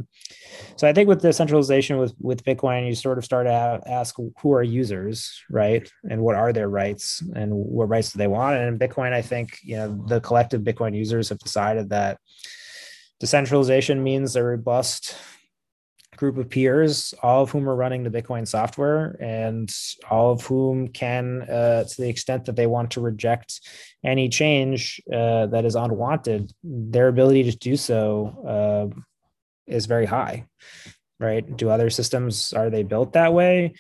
so i think with decentralization with with bitcoin you sort of start to ask who are users right? And what are their rights and what rights do they want? And in bitcoin i think you know the collective bitcoin users have decided that Decentralization means a robust group of peers, all of whom are running the Bitcoin software, and all of whom can, uh, to the extent that they want to reject any change uh, that is unwanted, their ability to do so uh, is very high. Right? Do other systems are they built that way?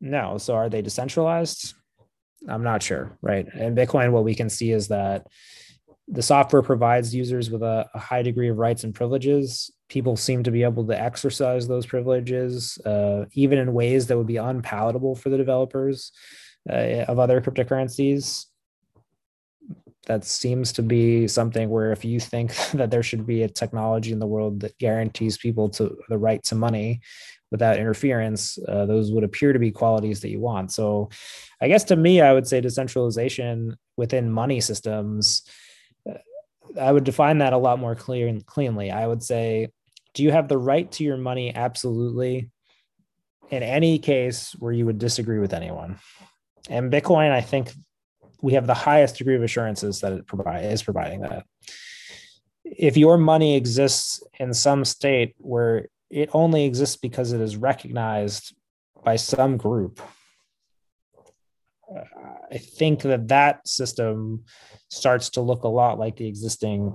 No. So are they decentralized? I'm not sure. Right? And Bitcoin, what we can see is that the software provides users with a, a, high degree of rights and privileges. People seem to be able to exercise those privileges, uh, even in ways that would be unpalatable for the developers uh, of other cryptocurrencies. That seems to be something where if you think *laughs* that there should be a technology in the world that guarantees people to the right to money without interference, uh, those would appear to be qualities that you want. So, I guess to me, I would say decentralization within money systems I would define that a lot more clear and cleanly. I would say, do you have the right to your money? Absolutely. In any case where you would disagree with anyone. And Bitcoin, I think we have the highest degree of assurances that it provide, is providing that. If your money exists in some state where it only exists because it is recognized by some group, I think that that system starts to look a lot like the existing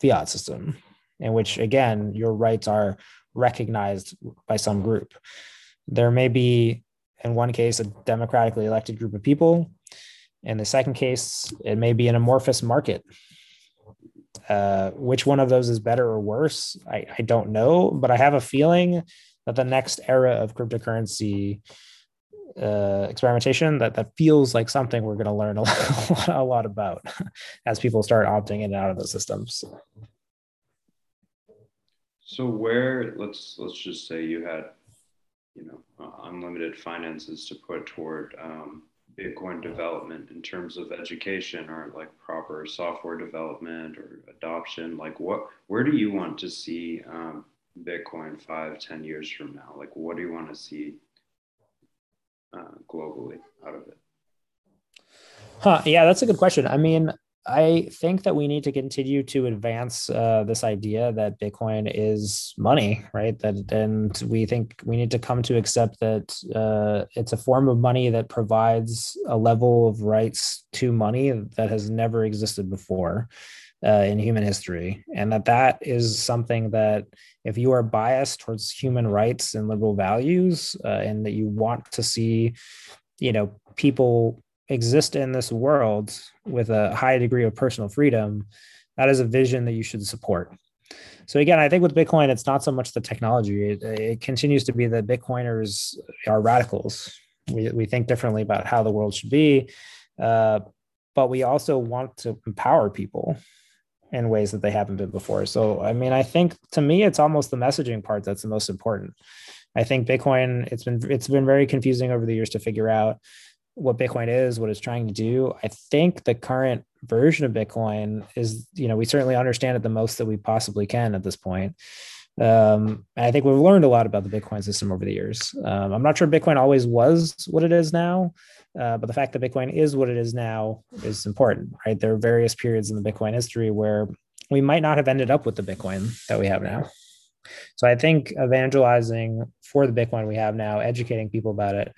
fiat system, in which, again, your rights are recognized by some group. There may be, in one case, a democratically elected group of people. In the second case, it may be an amorphous market. Uh, which one of those is better or worse? I, I don't know, but I have a feeling that the next era of cryptocurrency uh, experimentation that that feels like something we're going to learn a *laughs* lot, a lot about as people start opting in and out of the systems. So where let's let's just say you had, you know, uh, unlimited finances to put toward um, Bitcoin development in terms of education or like proper software development or adoption. Like what where do you want to see um, Bitcoin five ten years from now? Like what do you want to see uh, globally out of it? Huh. Yeah, that's a good question. I mean, I think that we need to continue to advance uh, this idea that Bitcoin is money, right? That and we think we need to come to accept that uh, it's a form of money that provides a level of rights to money that has never existed before uh, in human history, and that that is something that if you are biased towards human rights and liberal values, uh, and that you want to see, you know, people exist in this world with a high degree of personal freedom, that is a vision that you should support. So again, I think with Bitcoin, it's not so much the technology. It, it continues to be that Bitcoiners are radicals. We, we think differently about how the world should be, uh, but we also want to empower people in ways that they haven't been before. So, I mean, I think to me, it's almost the messaging part that's the most important. I think Bitcoin, it's been it's been very confusing over the years to figure out what Bitcoin is, what it's trying to do. I think the current version of Bitcoin is, you know, we certainly understand it the most that we possibly can at this point. Um, I think we've learned a lot about the Bitcoin system over the years. Um, I'm not sure Bitcoin always was what it is now, uh, but the fact that Bitcoin is what it is now is important, right? There are various periods in the Bitcoin history where we might not have ended up with the Bitcoin that we have now. So I think evangelizing for the Bitcoin we have now, educating people about it,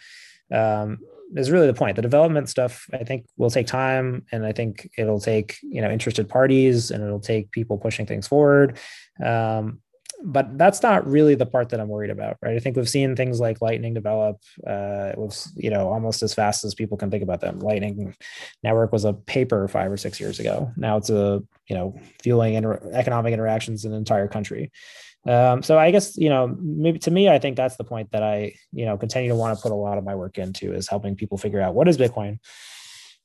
um, is really the point. The development stuff, I think, will take time, and I think it'll take you know interested parties, and it'll take people pushing things forward. Um, but that's not really the part that I'm worried about, right? I think we've seen things like Lightning develop uh, with you know almost as fast as people can think about them. Lightning Network was a paper five or six years ago. Now it's a you know fueling inter- economic interactions in an entire country. Um, so I guess you know maybe to me I think that's the point that I you know continue to want to put a lot of my work into is helping people figure out what is Bitcoin.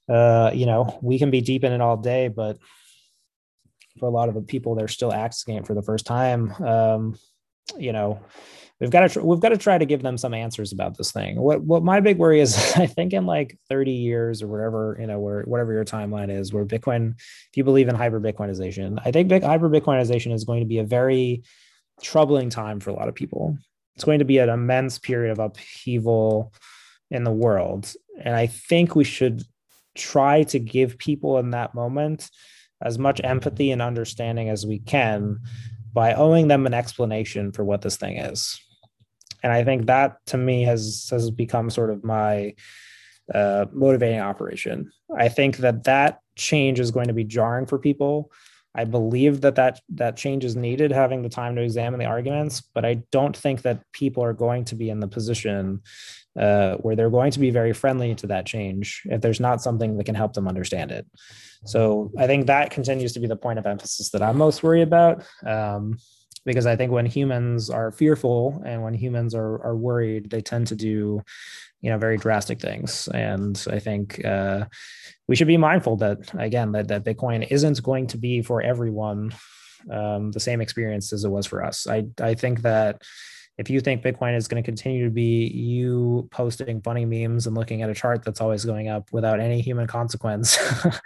Uh, you know we can be deep in it all day, but for a lot of the people they're still accessing it for the first time. Um, you know we've got to tr- we've got to try to give them some answers about this thing. What what my big worry is *laughs* i think in like 30 years or whatever you know where whatever your timeline is where bitcoin if you believe in hyper bitcoinization i think hyper bitcoinization is going to be a very troubling time for a lot of people. It's going to be an immense period of upheaval in the world. And i think we should try to give people in that moment as much empathy and understanding as we can by owing them an explanation for what this thing is. And I think that to me has has become sort of my uh, motivating operation. I think that that change is going to be jarring for people. I believe that, that that change is needed, having the time to examine the arguments, but I don't think that people are going to be in the position uh, where they're going to be very friendly to that change if there's not something that can help them understand it. So I think that continues to be the point of emphasis that I'm most worried about. Um, because I think when humans are fearful and when humans are, are worried, they tend to do, you know, very drastic things. And I think uh, we should be mindful that, again, that, that Bitcoin isn't going to be for everyone um, the same experience as it was for us. I, I think that if you think Bitcoin is going to continue to be you posting funny memes and looking at a chart that's always going up without any human consequence,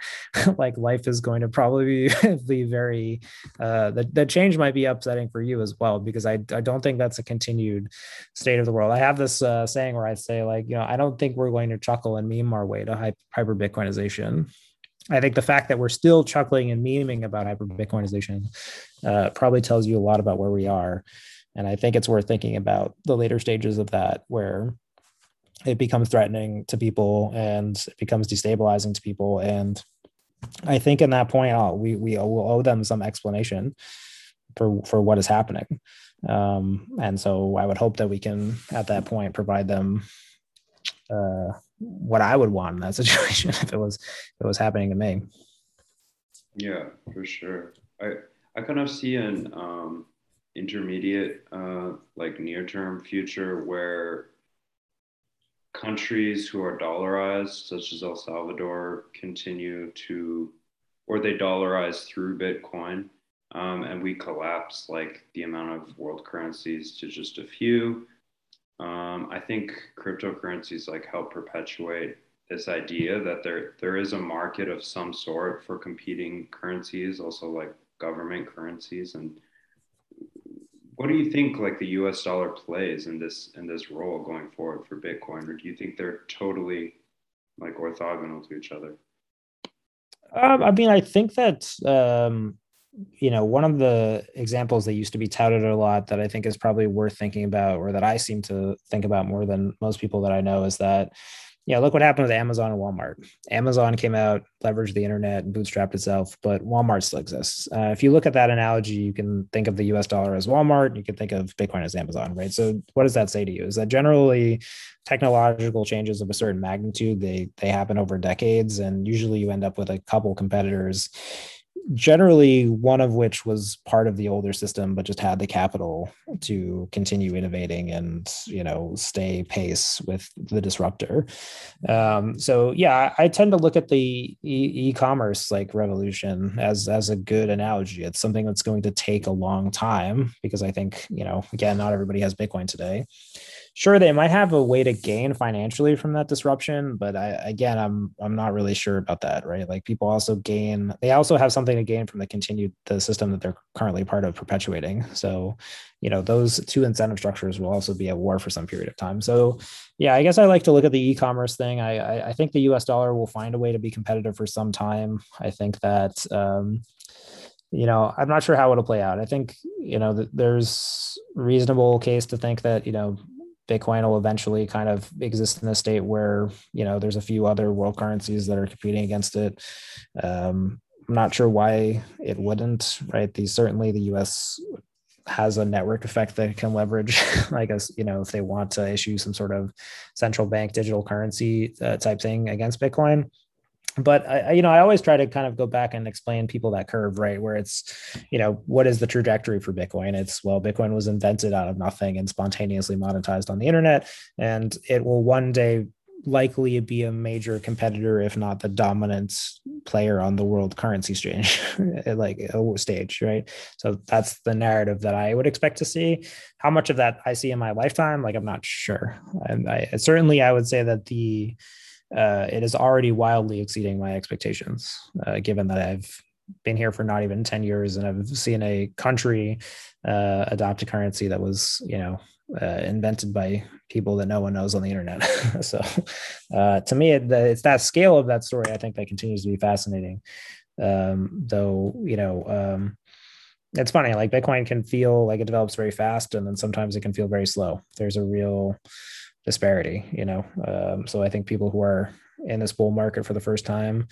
*laughs* like life is going to probably *laughs* be, very, uh, the, the change might be upsetting for you as well, because I, I don't think that's a continued state of the world. I have this uh, saying where I say, like, you know, I don't think we're going to chuckle and meme our way to hyper Bitcoinization. I think the fact that we're still chuckling and memeing about hyper Bitcoinization uh, probably tells you a lot about where we are. And I think it's worth thinking about the later stages of that where it becomes threatening to people and it becomes destabilizing to people. And I think in that point, oh, we, we will owe them some explanation for, for what is happening. Um, and so I would hope that we can, at that point, provide them uh, what I would want in that *laughs* situation if it was if it was happening to me. Yeah, for sure. I I kind of see an um, intermediate, uh, like near term future where countries who are dollarized, such as El Salvador, continue to, or they dollarize through Bitcoin, um, and we collapse like the amount of world currencies to just a few. Um, I think cryptocurrencies like help perpetuate this idea that there there is a market of some sort for competing currencies, also like government currencies, and what do you think like the US dollar plays in this in this role going forward for Bitcoin or do you think they're totally like orthogonal to each other? Um, I mean, I think that um, you know one of the examples that used to be touted a lot that I think is probably worth thinking about, or that I seem to think about more than most people that I know, is that yeah, look what happened with Amazon and Walmart. Amazon came out, leveraged the internet, and bootstrapped itself, but Walmart still exists. Uh, if you look at that analogy, you can think of the US dollar as Walmart, you can think of Bitcoin as Amazon, right? So, what does that say to you? Is that generally technological changes of a certain magnitude, they, they happen over decades, and usually you end up with a couple competitors generally one of which was part of the older system but just had the capital to continue innovating and you know stay pace with the disruptor. Um, so yeah I, tend to look at the e- commerce like revolution as as a good analogy. It's something that's going to take a long time because i think you know again not everybody has bitcoin today sure they might have a way to gain financially from that disruption, but I again I'm I'm not really sure about that, right? Like people also gain they also have something to gain from the continued the system that they're currently part of perpetuating. So, you know, those two incentive structures will also be at war for some period of time. So, yeah, I guess I like to look at the e-commerce thing. I I, I think the U.S. dollar will find a way to be competitive for some time. I think that. Um, you know, I'm not sure how it'll play out. I think, you know, th- there's reasonable case to think that, you know, Bitcoin will eventually kind of exist in a state where, you know, there's a few other world currencies that are competing against it. Um, I'm not sure why it wouldn't, right? These certainly the US has a network effect that can leverage, *laughs* I guess, you know, if they want to issue some sort of central bank digital currency uh, type thing against Bitcoin but I, you know, I always try to kind of go back and explain people that curve, right? Where it's, you know, what is the trajectory for Bitcoin? It's well, Bitcoin was invented out of nothing and spontaneously monetized on the internet, and it will one day likely be a major competitor, if not the dominant player on the world currency exchange, *laughs* eh, like a stage, right? So that's the narrative that I would expect to see. How much of that I see in my lifetime, like I'm not sure. And I certainly I would say that the uh, it is already wildly exceeding my expectations, uh, given that I've been here for not even 10 years and I've seen a country uh, adopt a currency that was, you know, uh, invented by people that no one knows on the internet. *laughs* so uh, to me, it, it's that scale of that story, I think that continues to be fascinating. Um, though, you know, um, it's funny, like Bitcoin can feel like it develops very fast and then sometimes it can feel very slow. There's a real, disparity, you know. Um, so I think people who are in this bull market for the first time,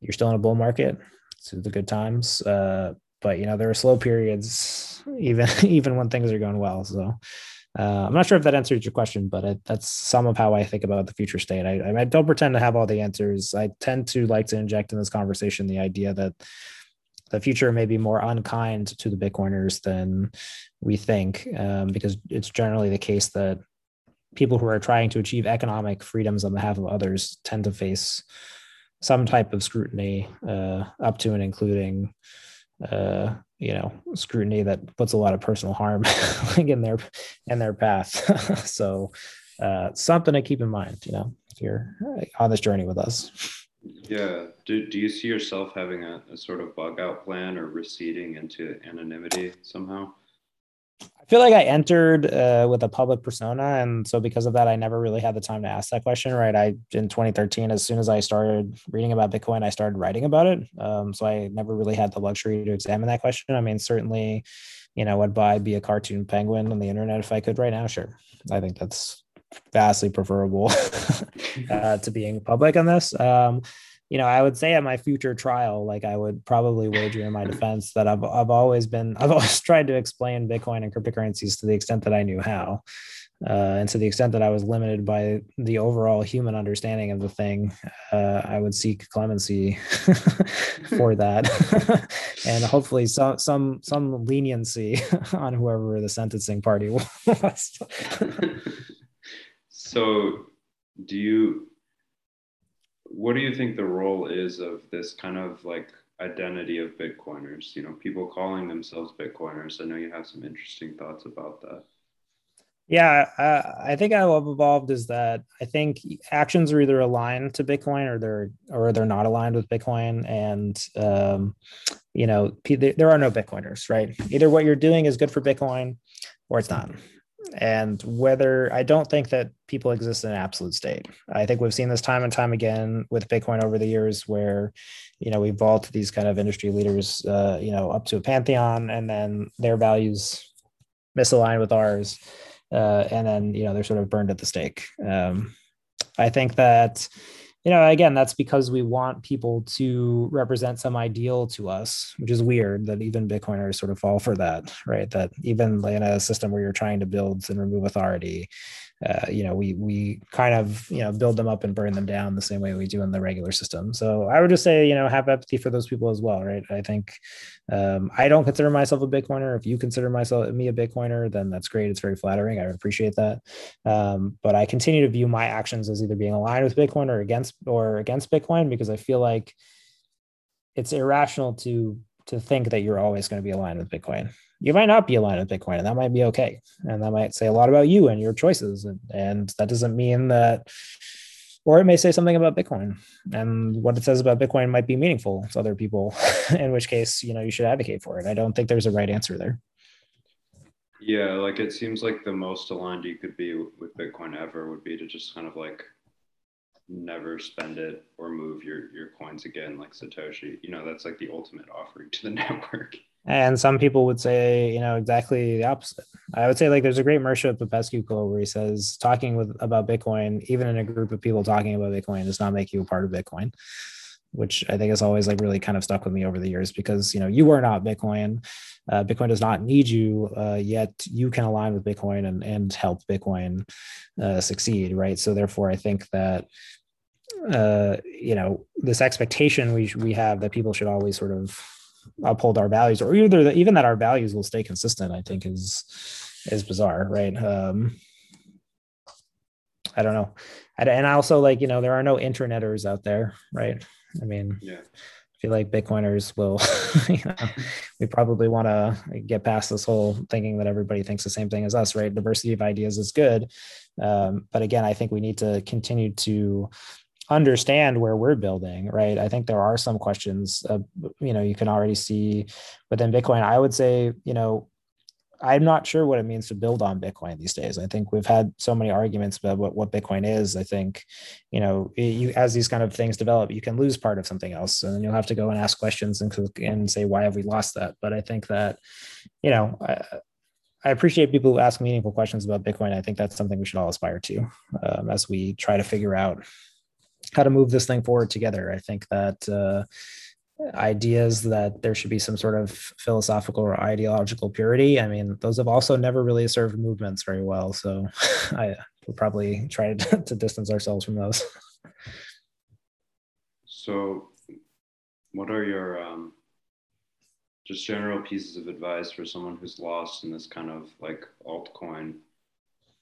you're still in a bull market. It's the good times. Uh, but you know, there are slow periods even *laughs* even when things are going well. So uh, I'm not sure if that answers your question, but it, that's some of how I think about the future state. I, I don't pretend to have all the answers. I tend to like to inject in this conversation the idea that the future may be more unkind to the Bitcoiners than we think, um, because it's generally the case that people who are trying to achieve economic freedoms on behalf of others tend to face some type of scrutiny uh, up to and including uh, you know scrutiny that puts a lot of personal harm *laughs* in their in their path. *laughs* So uh, something to keep in mind you know if you're on this journey with us. Yeah. Do, do you see yourself having a, a sort of bug out plan or receding into anonymity somehow I feel like I entered uh, with a public persona, and so because of that, I never really had the time to ask that question. Right? I in 2013, as soon as I started reading about Bitcoin, I started writing about it. Um, so I never really had the luxury to examine that question. I mean, certainly, you know, would buy be a cartoon penguin on the internet if I could right now. Sure, I think that's vastly preferable *laughs* uh, to being public on this. Um, you know, I would say at my future trial, like I would probably wager in my *laughs* defense that I've I've always been I've always *laughs* tried to explain Bitcoin and cryptocurrencies to the extent that I knew how. Uh, and to the extent that I was limited by the overall human understanding of the thing, uh, I would seek clemency *laughs* for that, and hopefully some some some leniency on whoever the sentencing party was. so, do you what do you think the role is of this kind of like identity of Bitcoiners? You know, people calling themselves Bitcoiners. I know you have some interesting thoughts about that. Yeah, I think how I've evolved is that I think actions are either aligned to Bitcoin or they're or they're not aligned with Bitcoin, and um, you know there are no Bitcoiners, right? Either what you're doing is good for Bitcoin, or it's not and whether I don't think that people exist in an absolute state. I think we've seen this time and time again with Bitcoin over the years, where you know we vault these kind of industry leaders, uh, you know, up to a pantheon, and then their values misalign with ours, uh, and then you know they're sort of burned at the stake. Um, I think that you know, again, that's because we want people to represent some ideal to us, which is weird that even Bitcoiners sort of fall for that, right? That even in a system where you're trying to build and remove authority, uh, you know, we we kind of you know build them up and burn them down the same way we do in the regular system. So I would just say you know have empathy for those people as well, right? I think um, I don't consider myself a Bitcoiner. If you consider myself me a Bitcoiner, then that's great. It's very flattering. I appreciate that. Um, but I continue to view my actions as either being aligned with Bitcoin or against or against Bitcoin because I feel like it's irrational to to think that you're always going to be aligned with Bitcoin. You might not be aligned with Bitcoin, and that might be okay. And that might say a lot about you and your choices. And, and that doesn't mean that, or it may say something about Bitcoin. And what it says about Bitcoin might be meaningful to other people, *laughs* in which case, you know, you should advocate for it. I don't think there's a right answer there. Yeah, like it seems like the most aligned you could be with Bitcoin ever would be to just kind of like never spend it or move your your coins again like satoshi you know that's like the ultimate offering to the *laughs* network and some people would say you know exactly the opposite i would say like there's a great Mircea Popescu quote where he says talking with about bitcoin even in a group of people talking about bitcoin does not make you a part of bitcoin which I think has always like really kind of stuck with me over the years because you know you are not Bitcoin. Uh, Bitcoin does not need you, uh, yet you can align with Bitcoin and and help Bitcoin uh, succeed, right? So therefore, I think that uh, you know this expectation we we have that people should always sort of uphold our values, or either that even that our values will stay consistent. I think is is bizarre, right? Um, I don't know, and i also like you know there are no interneters out there, right? I mean, yeah. I feel like Bitcoiners will, *laughs* you know, we probably want to get past this whole thinking that everybody thinks the same thing as us, right? Diversity of ideas is good. Um, but again, I think we need to continue to understand where we're building right i think there are some questions uh, you know you can already see within bitcoin i would say you know I'm not sure what it means to build on Bitcoin these days. I think we've had so many arguments about what, what Bitcoin is. I think, you know, you, as these kind of things develop, you can lose part of something else, and then you'll have to go and ask questions and and say why have we lost that. But I think that, you know, I, I appreciate people who ask meaningful questions about Bitcoin. I think that's something we should all aspire to um, as we try to figure out how to move this thing forward together. I think that. Uh, ideas that there should be some sort of philosophical or ideological purity. I mean, those have also never really served movements very well. So *laughs* I will probably try to, *laughs* to distance ourselves from those. So, what are your um, just general pieces of advice for someone who's lost in this kind of like altcoin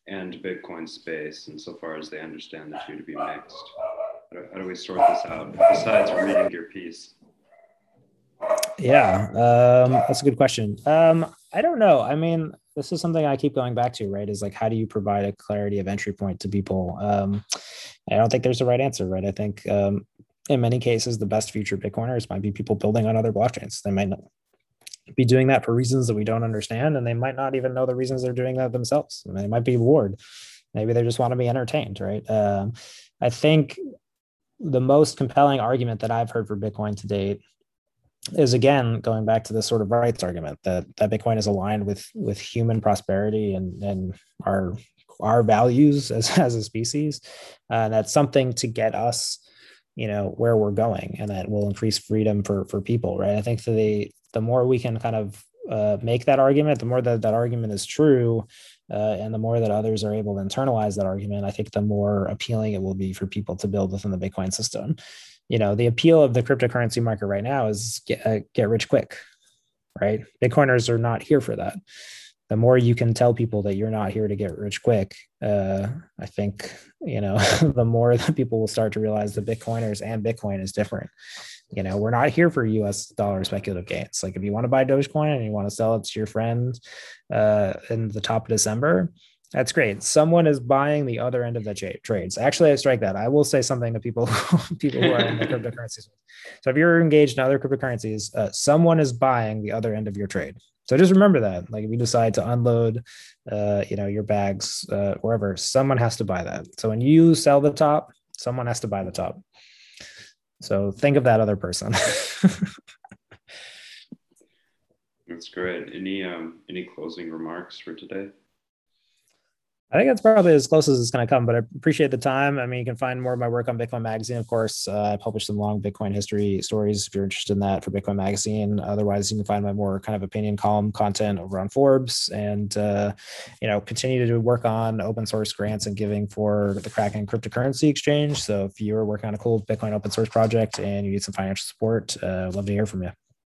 and Bitcoin space, insofar as they understand the two to be mixed? How do, we sort this out besides reading your piece? Yeah, um, that's a good question. Um, I don't know. I mean, this is something I keep going back to, right? Is like, how do you provide a clarity of entry point to people? Um, I don't think there's a right answer, right? I think um, in many cases, the best future Bitcoiners might be people building on other blockchains. They might not be doing that for reasons that we don't understand, and they might not even know the reasons they're doing that themselves. I mean, they might be bored. Maybe they just want to be entertained, right? Um, I think the most compelling argument that I've heard for Bitcoin to date is again going back to this sort of rights argument that that Bitcoin is aligned with with human prosperity and and our our values *laughs* as as a species. Uh, that's something to get us, you know, where we're going, and that will increase freedom for for people, right? I think the the more we can kind of uh, make that argument, the more that that argument is true, uh, and the more that others are able to internalize that argument, I think the more appealing it will be for people to build within the Bitcoin system. You know the appeal of the cryptocurrency market right now is get, uh, get rich quick right? Bitcoiners are not here for that. The more you can tell people that you're not here to get rich quick uh, i think you know *laughs* the more that people will start to realize that bitcoiners and bitcoin is different you know we're not here for us dollar speculative gains like if you want to buy dogecoin and you want to sell it to your friend uh, in the top of december that's great. Someone is buying the other end of the ch- trades. Actually, I strike that. I will say something to people, *laughs* people who are in the cryptocurrencies. So if you're engaged in other cryptocurrencies, uh, someone is buying the other end of your trade. So just remember that. Like if you decide to unload, uh, you know, your bags uh, wherever, someone has to buy that. So when you sell the top, someone has to buy the top. So think of that other person. *laughs* That's great. Any um any closing remarks for today? I think that's probably as close as it's going to come, but I appreciate the time. I mean, you can find more of my work on Bitcoin Magazine, of course. Uh, I publish some long Bitcoin history stories if you're interested in that for Bitcoin Magazine. Otherwise, you can find my more kind of opinion column content over on Forbes and, uh, you know, continue to work on open source grants and giving for the Kraken cryptocurrency exchange. So if you're working on a cool Bitcoin open source project and you need some financial support, uh, love to hear from you.